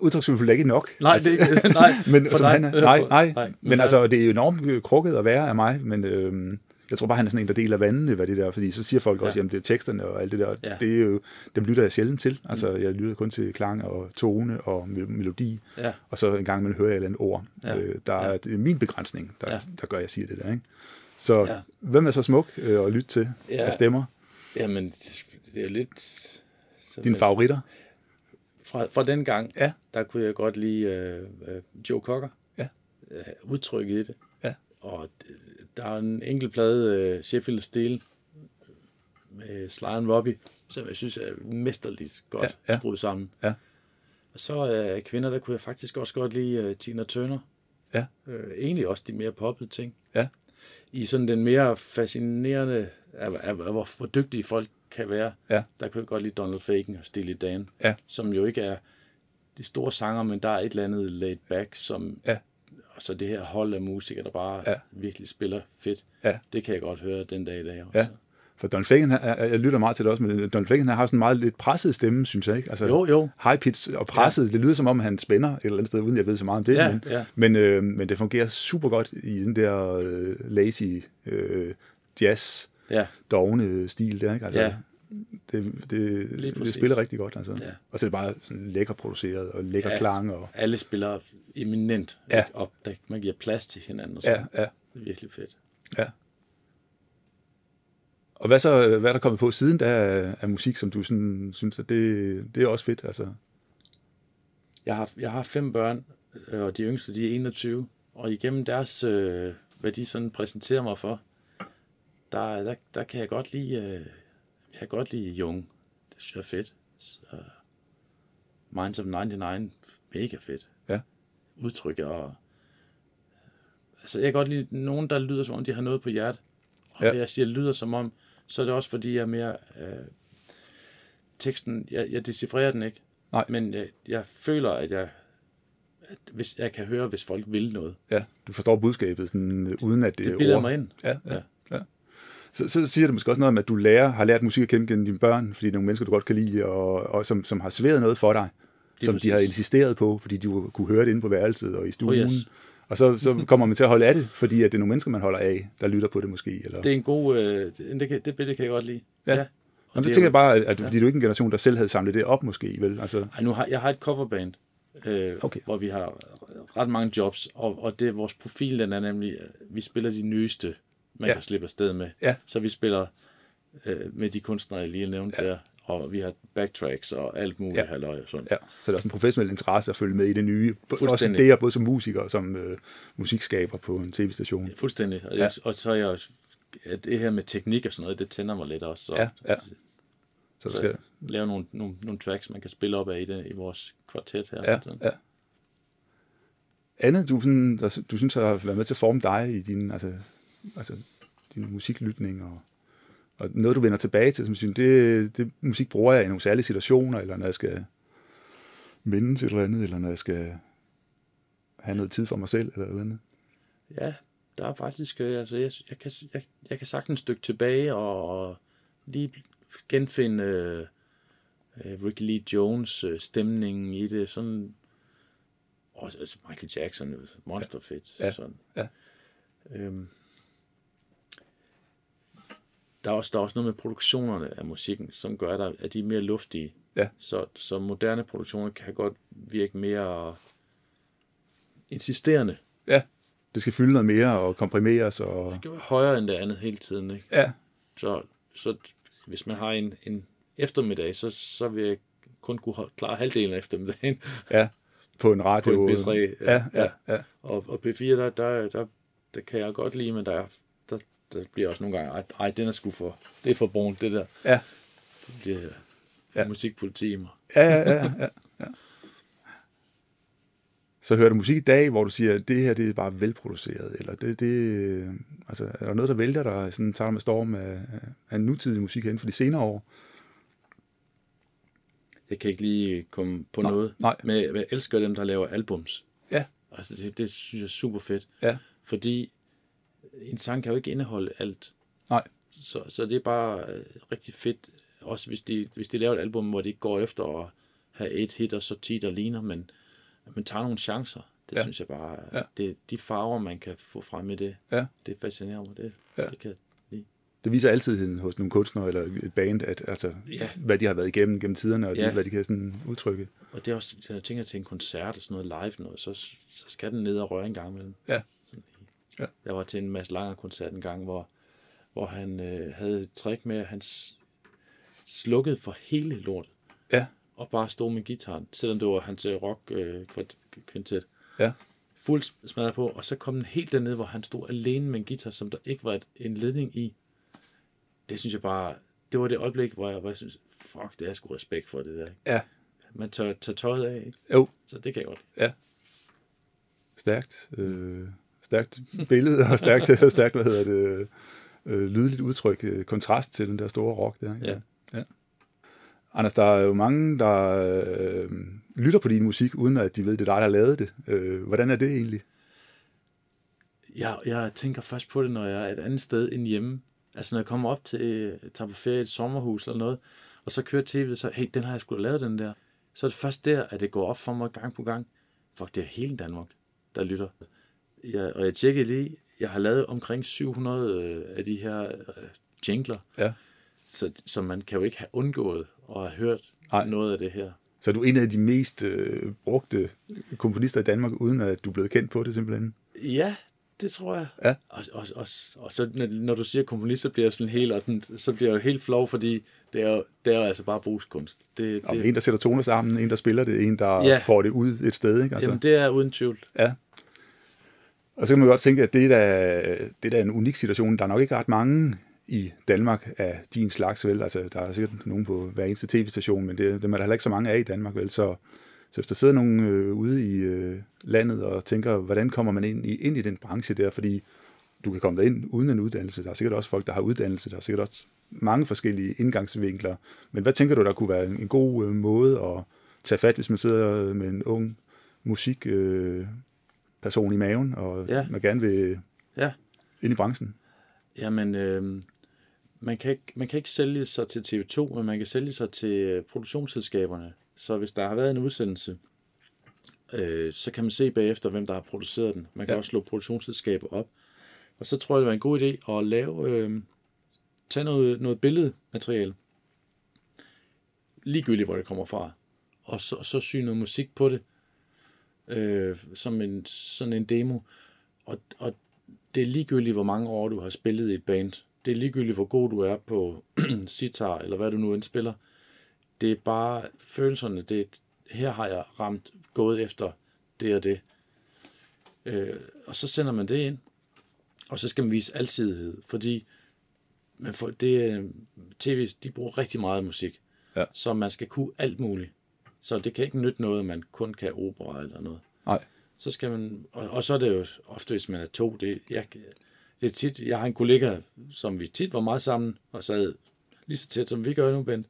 Udtryksfuldt ikke nok. nej, det er ikke, nej, men, som dig. han er, nej, nej, nej, men, der- altså, det er enormt øh, krukket at være af mig, men øh, jeg tror bare, han er sådan en, der deler vandene, hvad det der, fordi så siger folk også, Ja. jamen det er teksterne og alt det der, Ja. det er jo, dem lytter jeg sjældent til, altså jeg lytter kun til klang og tone og mel- melodi, Ja, og så en gang man hører jeg et eller andet ord, Ja. øh, der er, Ja. det er min begrænsning, der, Ja. der gør, at jeg siger det der, ikke? Så Ja. hvem er så smuk øh, at lytte til Ja. af stemmer? jamen, det er jo lidt... Dine jeg- favoritter? Fra, fra den gang, Ja. der kunne jeg godt lide øh, øh, Joe Cocker. Ja. Øh, udtrykket i det. Ja. Og d- der er en enkelt plade, øh, Sheffield Steel, med Sly Robbie, som jeg synes er mesterligt godt Ja, ja. skruet sammen. Ja. Og så øh, kvinder, der kunne jeg faktisk også godt lide øh, Tina Turner. Ja. Øh, egentlig også de mere poppede ting. Ja. I sådan den mere fascinerende, af, af, af hvor, hvor dygtige folk kan være, Ja. der jeg godt lide Donald Fagen og Steely Dan, Ja. som jo ikke er de store sanger, men der er et eller andet laid back, som Ja. og så det her hold af musikere, der bare Ja. virkelig spiller fedt. Ja. Det kan jeg godt høre den dag i dag også. Ja. For Don Fagan, han- jeg lytter meget til det også, men Don Fagan han har sådan en meget lidt presset stemme, synes jeg, ikke? Altså, Jo, jo. high pitch og presset. Ja. Det lyder som om, han spænder et eller andet sted, uden jeg ved så meget om det. Ja, men, ja. men, øh, men det fungerer super godt i den der øh, lazy øh, jazz Ja, dogne stil der, ikke? Altså, Ja. det, det, det spiller rigtig godt. Altså. Ja. Og så er det bare sådan lækker produceret og lækker Ja. klang. Og, Alle spiller eminent, Ja. og der, man giver plads til hinanden. Og ja, sådan. ja, Det er virkelig fedt. ja. Og hvad så, hvad er der kommet på siden der af, af musik, som du sådan, synes, at det, det er også fedt? Altså. Jeg har, jeg har fem børn, øh, og de yngste, de er 21. Og igennem deres, øh, hvad de sådan præsenterer mig for, der, der, der kan jeg godt lide, øh, jeg kan godt lide Jung. Det synes jeg er fedt. Så, Minds of 99, mega fedt. Ja. Udtryk og... Altså, jeg kan godt lide nogen, der lyder som om, de har noget på hjertet. Og Ja. jeg siger lyder som om, så er det også fordi, jeg er mere... Øh, teksten, jeg, jeg decifrerer den ikke. Nej. Men jeg, jeg føler, at jeg, at hvis, jeg kan høre, hvis folk vil noget. Ja, du forstår budskabet, sådan, øh, uden at det, Det er bilder ord. mig ind. Ja, ja, Ja. Ja. Så, så siger det måske også noget om, at du lærer, har lært musik at kende gennem dine børn, fordi det er nogle mennesker, du godt kan lide, og, og som, som har serveret noget for dig, som de præcis. har insisteret på, fordi du kunne høre det inde på værelset og i stuen. Oh, yes. Og så, så kommer man til at holde af det, fordi at det er nogle mennesker, man holder af, der lytter på det måske. Eller... Det er en god... Øh, det, kan- det billede kan jeg godt lide. Ja. Og Jamen, det er tænker jo- jeg bare, at, at fordi du er ikke en generation, der selv havde samlet det op måske, vel? Altså, Ej, nu har, jeg har et coverband, øh, Okay. hvor vi har ret mange jobs, og, og det vores profil, den er nemlig, øh, vi spiller de nyeste, man Ja. ja. kan slippe afsted med. Ja. Så vi spiller øh, med de kunstnere, jeg lige nævnte Ja. ja. der, og vi har backtracks og alt muligt Ja. ja. halløj og sådan. ja, så det er også en professionel interesse at følge med i det nye. Også det, både som musiker og som øh, musikskaber på en tv-station. Fuldstændig. Og, Ja. ja. og så er jeg også, at det her med teknik og sådan noget, det tænder mig lidt også. Så, Ja, ja. Så der så skal, lave nogle, nogle, nogle tracks, man kan spille op af i, det, i vores kvartet her. Ja, Sådan. ja. Andet, du, sådan, der, du synes har været med til at forme dig i din, altså, altså, din musiklytning, og, og noget, du vender tilbage til, som synes, det, det musik bruger jeg i nogle særlige situationer, eller når jeg skal minde til et eller andet, eller når jeg skal have noget tid for mig selv, eller noget andet. Ja, der er faktisk, øh, altså jeg, jeg, kan, jeg, jeg kan sagtens stykke tilbage og, og lige genfinde øh, øh, Ricky Lee Jones øh, stemningen i det, sådan, og altså Michael Jackson, monsterfedt. Ja, Sådan. ja. Øhm, der er, også, der er også noget med produktionerne af musikken, som gør, der, at de er mere luftige. Ja. Så, så moderne produktioner kan godt virke mere insisterende. Ja, det skal fylde noget mere og komprimeres, og Det skal være højere end det andet hele tiden. Ikke? ja, Så, så hvis man har en, en eftermiddag, så, så vil jeg kun kunne klare halvdelen af eftermiddagen. ja, på en radio. På en B3, ja, ja, ja, ja. Og, og P4, der, der, der, der kan jeg godt lide, men der, der, der bliver også nogle gange, ej, den er sgu for, det er for brunt, det der. Ja. Det bliver Ja. musikpoliti i mig. Ja, ja, ja, ja, ja. Så hører du musik i dag, hvor du siger, at det her det er bare velproduceret, eller det, det altså, er der noget, der vælger dig, sådan tager med storm af, af- nutidig musik inden for de senere år? Jeg kan ikke lige komme på Nej, noget. nej. Men jeg elsker dem, der laver albums. Ja. Altså, det, det synes jeg er super fedt. Ja. Fordi en sang kan jo ikke indeholde alt. Nej. Så, så det er bare øh, rigtig fedt. Også hvis de, hvis de laver et album, hvor de ikke går efter at have et hit og så 10, der ligner, men at man tager nogle chancer. Det Ja. synes jeg bare, Ja. ja. det, de farver, man kan få frem i det, Ja. det fascinerer mig. Det, Ja. det kan, Det viser altid hos nogle kunstnere eller et band, at, altså, Ja. hvad de har været igennem gennem tiderne, og Ja. det, hvad de kan sådan udtrykke. og det er også, når jeg tænker til en koncert og sådan noget live noget, så, så skal den ned og røre en gang imellem. Ja. Ja. Jeg var til en masse Langer koncert en gang, hvor, hvor han øh, havde et trick med, at han slukkede for hele lortet. Ja. Og bare stod med gitaren, selvom det var hans øh, rock øh, kvintet. Ja. Fuld smadret på, og så kom den helt derned, hvor han stod alene med en guitar, som der ikke var et, en ledning i. Det synes jeg bare, det var det øjeblik, hvor jeg, hvor jeg synes, fuck, det er sgu respekt for det der. ikke? Ja. Man tør tage tøjet af, ikke? Jo, så det kan jeg godt. stærkt. Øh, stærkt billede, og stærkt, stærkt hvad hedder det, øh, lydligt udtryk, øh, kontrast til den der store rock der. Ja. ja. Anders, der er jo mange, der øh, lytter på din musik, uden at de ved, det er dig, der har lavet det. Øh, hvordan er det egentlig? Jeg, jeg tænker først på det, når jeg er et andet sted end hjemme. Altså når jeg kommer op til, tager på ferie i et sommerhus eller noget, og så kører tv'et, så hey, den har jeg da lavet, den der. Så er det først der, at det går op for mig gang på gang. Fuck, det er hele Danmark, der lytter. Jeg, og jeg tjekkede lige, jeg har lavet omkring 700 øh, af de her øh, jingler. Ja. så, så man kan jo ikke have undgået at have hørt Nej. Noget af det her. Så er du en af de mest øh, brugte komponister i Danmark, uden at du er blevet kendt på det simpelthen? Ja, det tror jeg. Ja. Og, og, og, og så når, når du siger komponist, så bliver jeg sådan helt, og den, så bliver jeg jo helt flov, fordi det er jo, det er jo altså bare brugskunst. Det, Det... det, En, der sætter toner sammen, en, der spiller det, en, der Ja. får det ud et sted. Ikke? Altså, Jamen, det er uden tvivl. Ja. Og så kan man godt tænke, at det er, da, det er da en unik situation. Der er nok ikke ret mange i Danmark af din slags, vel? Altså, der er sikkert nogen på hver eneste tv-station, men det, dem er der heller ikke så mange af i Danmark, vel? Så, så hvis der sidder nogen øh, ude i øh, landet og tænker, hvordan kommer man ind i, ind i den branche der? Fordi du kan komme derind uden en uddannelse. Der er sikkert også folk, der har uddannelse. Der er sikkert også mange forskellige indgangsvinkler. Men hvad tænker du, der kunne være en, en god øh, måde at tage fat, hvis man sidder med en ung musik... Øh, person i maven, og ja. Man gerne vil Ja. ind i branchen. Jamen, øh, man, kan ikke, man kan ikke sælge sig til TV2, men man kan sælge sig til øh, produktionsselskaberne. Så hvis der har været en udsendelse, øh, så kan man se bagefter, hvem der har produceret den. Man kan Ja. også slå produktionsselskaber op. Og så tror jeg, det var en god idé at lave, øh, tage noget, noget billedmateriale, ligegyldigt hvor det kommer fra, og så, så sy noget musik på det, øh, som en, sådan en demo. Og, og det er ligegyldigt, hvor mange år du har spillet i et band. Det er ligegyldigt, hvor god du er på sitar, eller hvad du nu end spiller. Det er bare følelserne. Det er, her har jeg ramt, gået efter det og det. Øh, og så sender man det ind. Og så skal man vise alsidighed, fordi man får, det, er- tv, de bruger rigtig meget musik. Ja. Så man skal kunne alt muligt. Så det kan ikke nytte noget, at man kun kan opera eller noget Nej. så skal man, og, og så er det jo ofte, hvis man er to, det, jeg, det er tit, jeg har en kollega, som vi tit var meget sammen, og sad lige så tæt, som vi gør nu, Bent.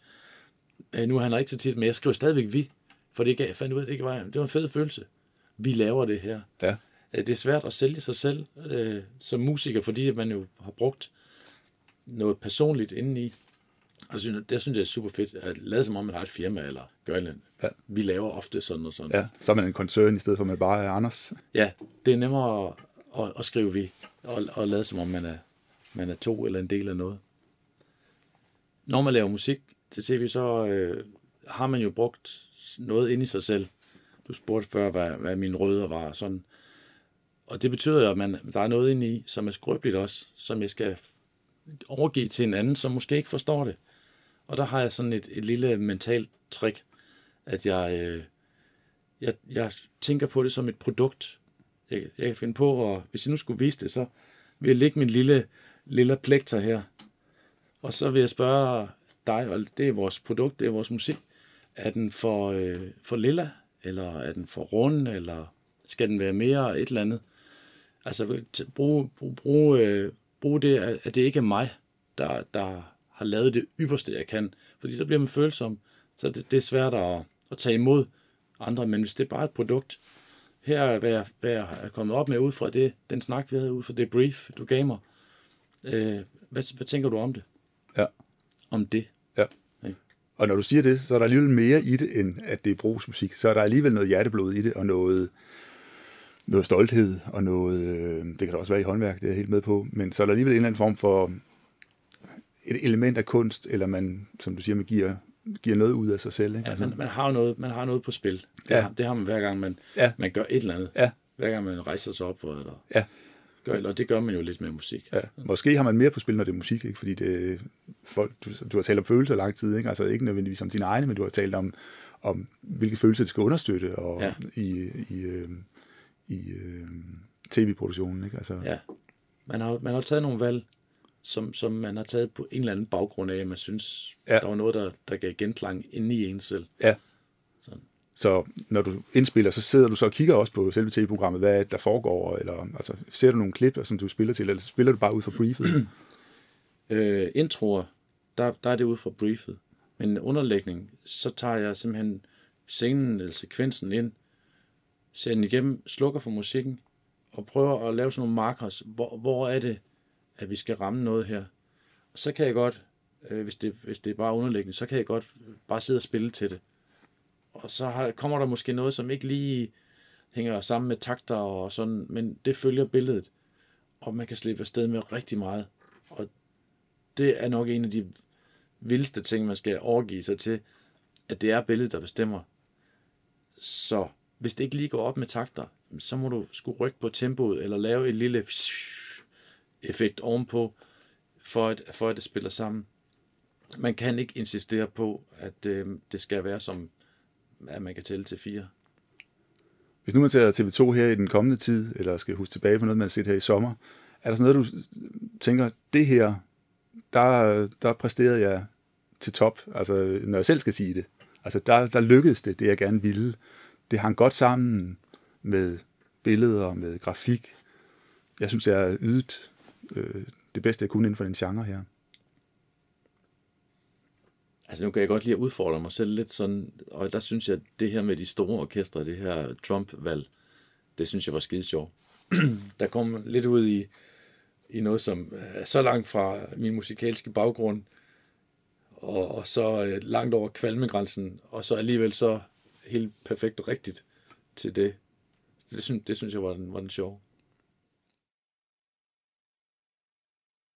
Øh, nu er han ikke så tit, men jeg skriver stadigvæk vi, for det gav, jeg fandt ud af, det, var, det var en fed følelse. Vi laver det her. Ja. Øh, Det er svært at sælge sig selv øh, som musiker, fordi man jo har brugt noget personligt indeni. Og det synes, jeg, det synes jeg er super fedt, at lade som om, man har et firma, eller gør et. Ja. Vi laver ofte sådan og sådan. Ja, så er man en koncern, i stedet for at man bare er Anders. Ja, det er nemmere at, at, at skrive vi, og, og lade som om man er, man er to eller en del af noget. Når man laver musik til tv, så øh, har man jo brugt noget ind i sig selv. Du spurgte før, hvad, hvad mine rødder var sådan. Og det betyder jo, at man, der er noget inde i, som er skrøbeligt også, som jeg skal overgive til en anden, som måske ikke forstår det. Og der har jeg sådan et, et lille mentalt trick, at jeg, øh, jeg, jeg tænker på det som et produkt. Jeg, jeg kan finde på, og hvis jeg nu skulle vise det, så vil jeg lægge min lille, lille plekter her. Og så vil jeg spørge dig, og det er vores produkt, det er vores musik. Er den for, øh, for lilla, eller er den for rund, eller skal den være mere et eller andet? Altså bruge, bruge, bruge, øh, bruge det, at det ikke er mig, der, der har lavet det ypperste, jeg kan. Fordi så bliver man følsom. Så det, det er svært at, at tage imod andre, men hvis det er bare et produkt, her er, hvad jeg, hvad jeg er kommet op med ud fra det, den snak, vi havde ud fra det brief, du gav mig. Øh, hvad, hvad tænker du om det? Ja. Om det? Og når du siger det, så er der alligevel mere i det, end at det er brugsmusik. Så er der alligevel noget hjerteblod i det, og noget, noget stolthed, og noget, øh, det kan der også være i håndværk, det er jeg helt med på, men så er der alligevel en eller anden form for et element af kunst, eller man, som du siger, man giver, giver noget ud af sig selv. Ikke? Ja, Altså, man, man, har noget, man har noget på spil. Det, ja. har, det har man hver gang, man, Ja. man gør et eller andet. Ja. Hver gang man rejser sig op, eller, Ja. gør, eller det gør man jo lidt med musik. Ja, måske har man mere på spil, når det er musik, ikke? fordi det, folk, du, du har talt om følelser lang tid, ikke? altså ikke nødvendigvis om dine egne, men du har talt om, om hvilke følelser det skal understøtte og Ja. i, i, øh, i øh, tv-produktionen. Ikke? Altså, Ja. Man har, man har taget nogle valg, som, som man har taget på en eller anden baggrund af, at man synes, Ja. der var noget, der, der gav genklang inde i en selv. Ja. Sådan. Så når du indspiller, så sidder du så og kigger også på selve tv-programmet, hvad er der foregår, eller altså, ser du nogle klip, som du spiller til, eller spiller du bare ud fra briefet? Øh, introer, der, der er det ud fra briefet. Men underlægning, så tager jeg simpelthen scenen eller sekvensen ind, ser den igennem, slukker for musikken, og prøver at lave sådan nogle markers. Hvor, hvor er det, at vi skal ramme noget her? Og så kan jeg godt, øh, hvis, det, hvis det er bare underliggende, så kan jeg godt bare sidde og spille til det. Og så har, kommer der måske noget, som ikke lige hænger sammen med takter og sådan, men det følger billedet. Og man kan slippe afsted med rigtig meget. Og det er nok en af de vildeste ting, man skal overgive sig til, at det er billedet, der bestemmer. Så hvis det ikke lige går op med takter, så må du skulle rykke på tempoet, eller lave et lille effekt ovenpå, for at, for at det spiller sammen. Man kan ikke insistere på, at øh, det skal være som, at man kan tælle til fire. Hvis nu man tager TV2 her i den kommende tid, eller skal huske tilbage på noget, man har set her i sommer, er der sådan noget, du tænker, det her, der, der præsterede jeg til top, altså når jeg selv skal sige det. Altså der, der lykkedes det, det jeg gerne ville. Det hang godt sammen med billeder, med grafik. Jeg synes, jeg har ydet øh, det bedste, jeg kunne inden for den genre her. Altså nu kan jeg godt lide at udfordre mig selv lidt sådan, og der synes jeg, at det her med de store orkestre, det her Trump-valg, det synes jeg var skide sjovt. der kom lidt ud i, i noget, som er så langt fra min musikalske baggrund, og, og så øh, langt over kvalmegrænsen, og så alligevel så helt perfekt og rigtigt til det. Det synes, det synes jeg var den, var den sjove.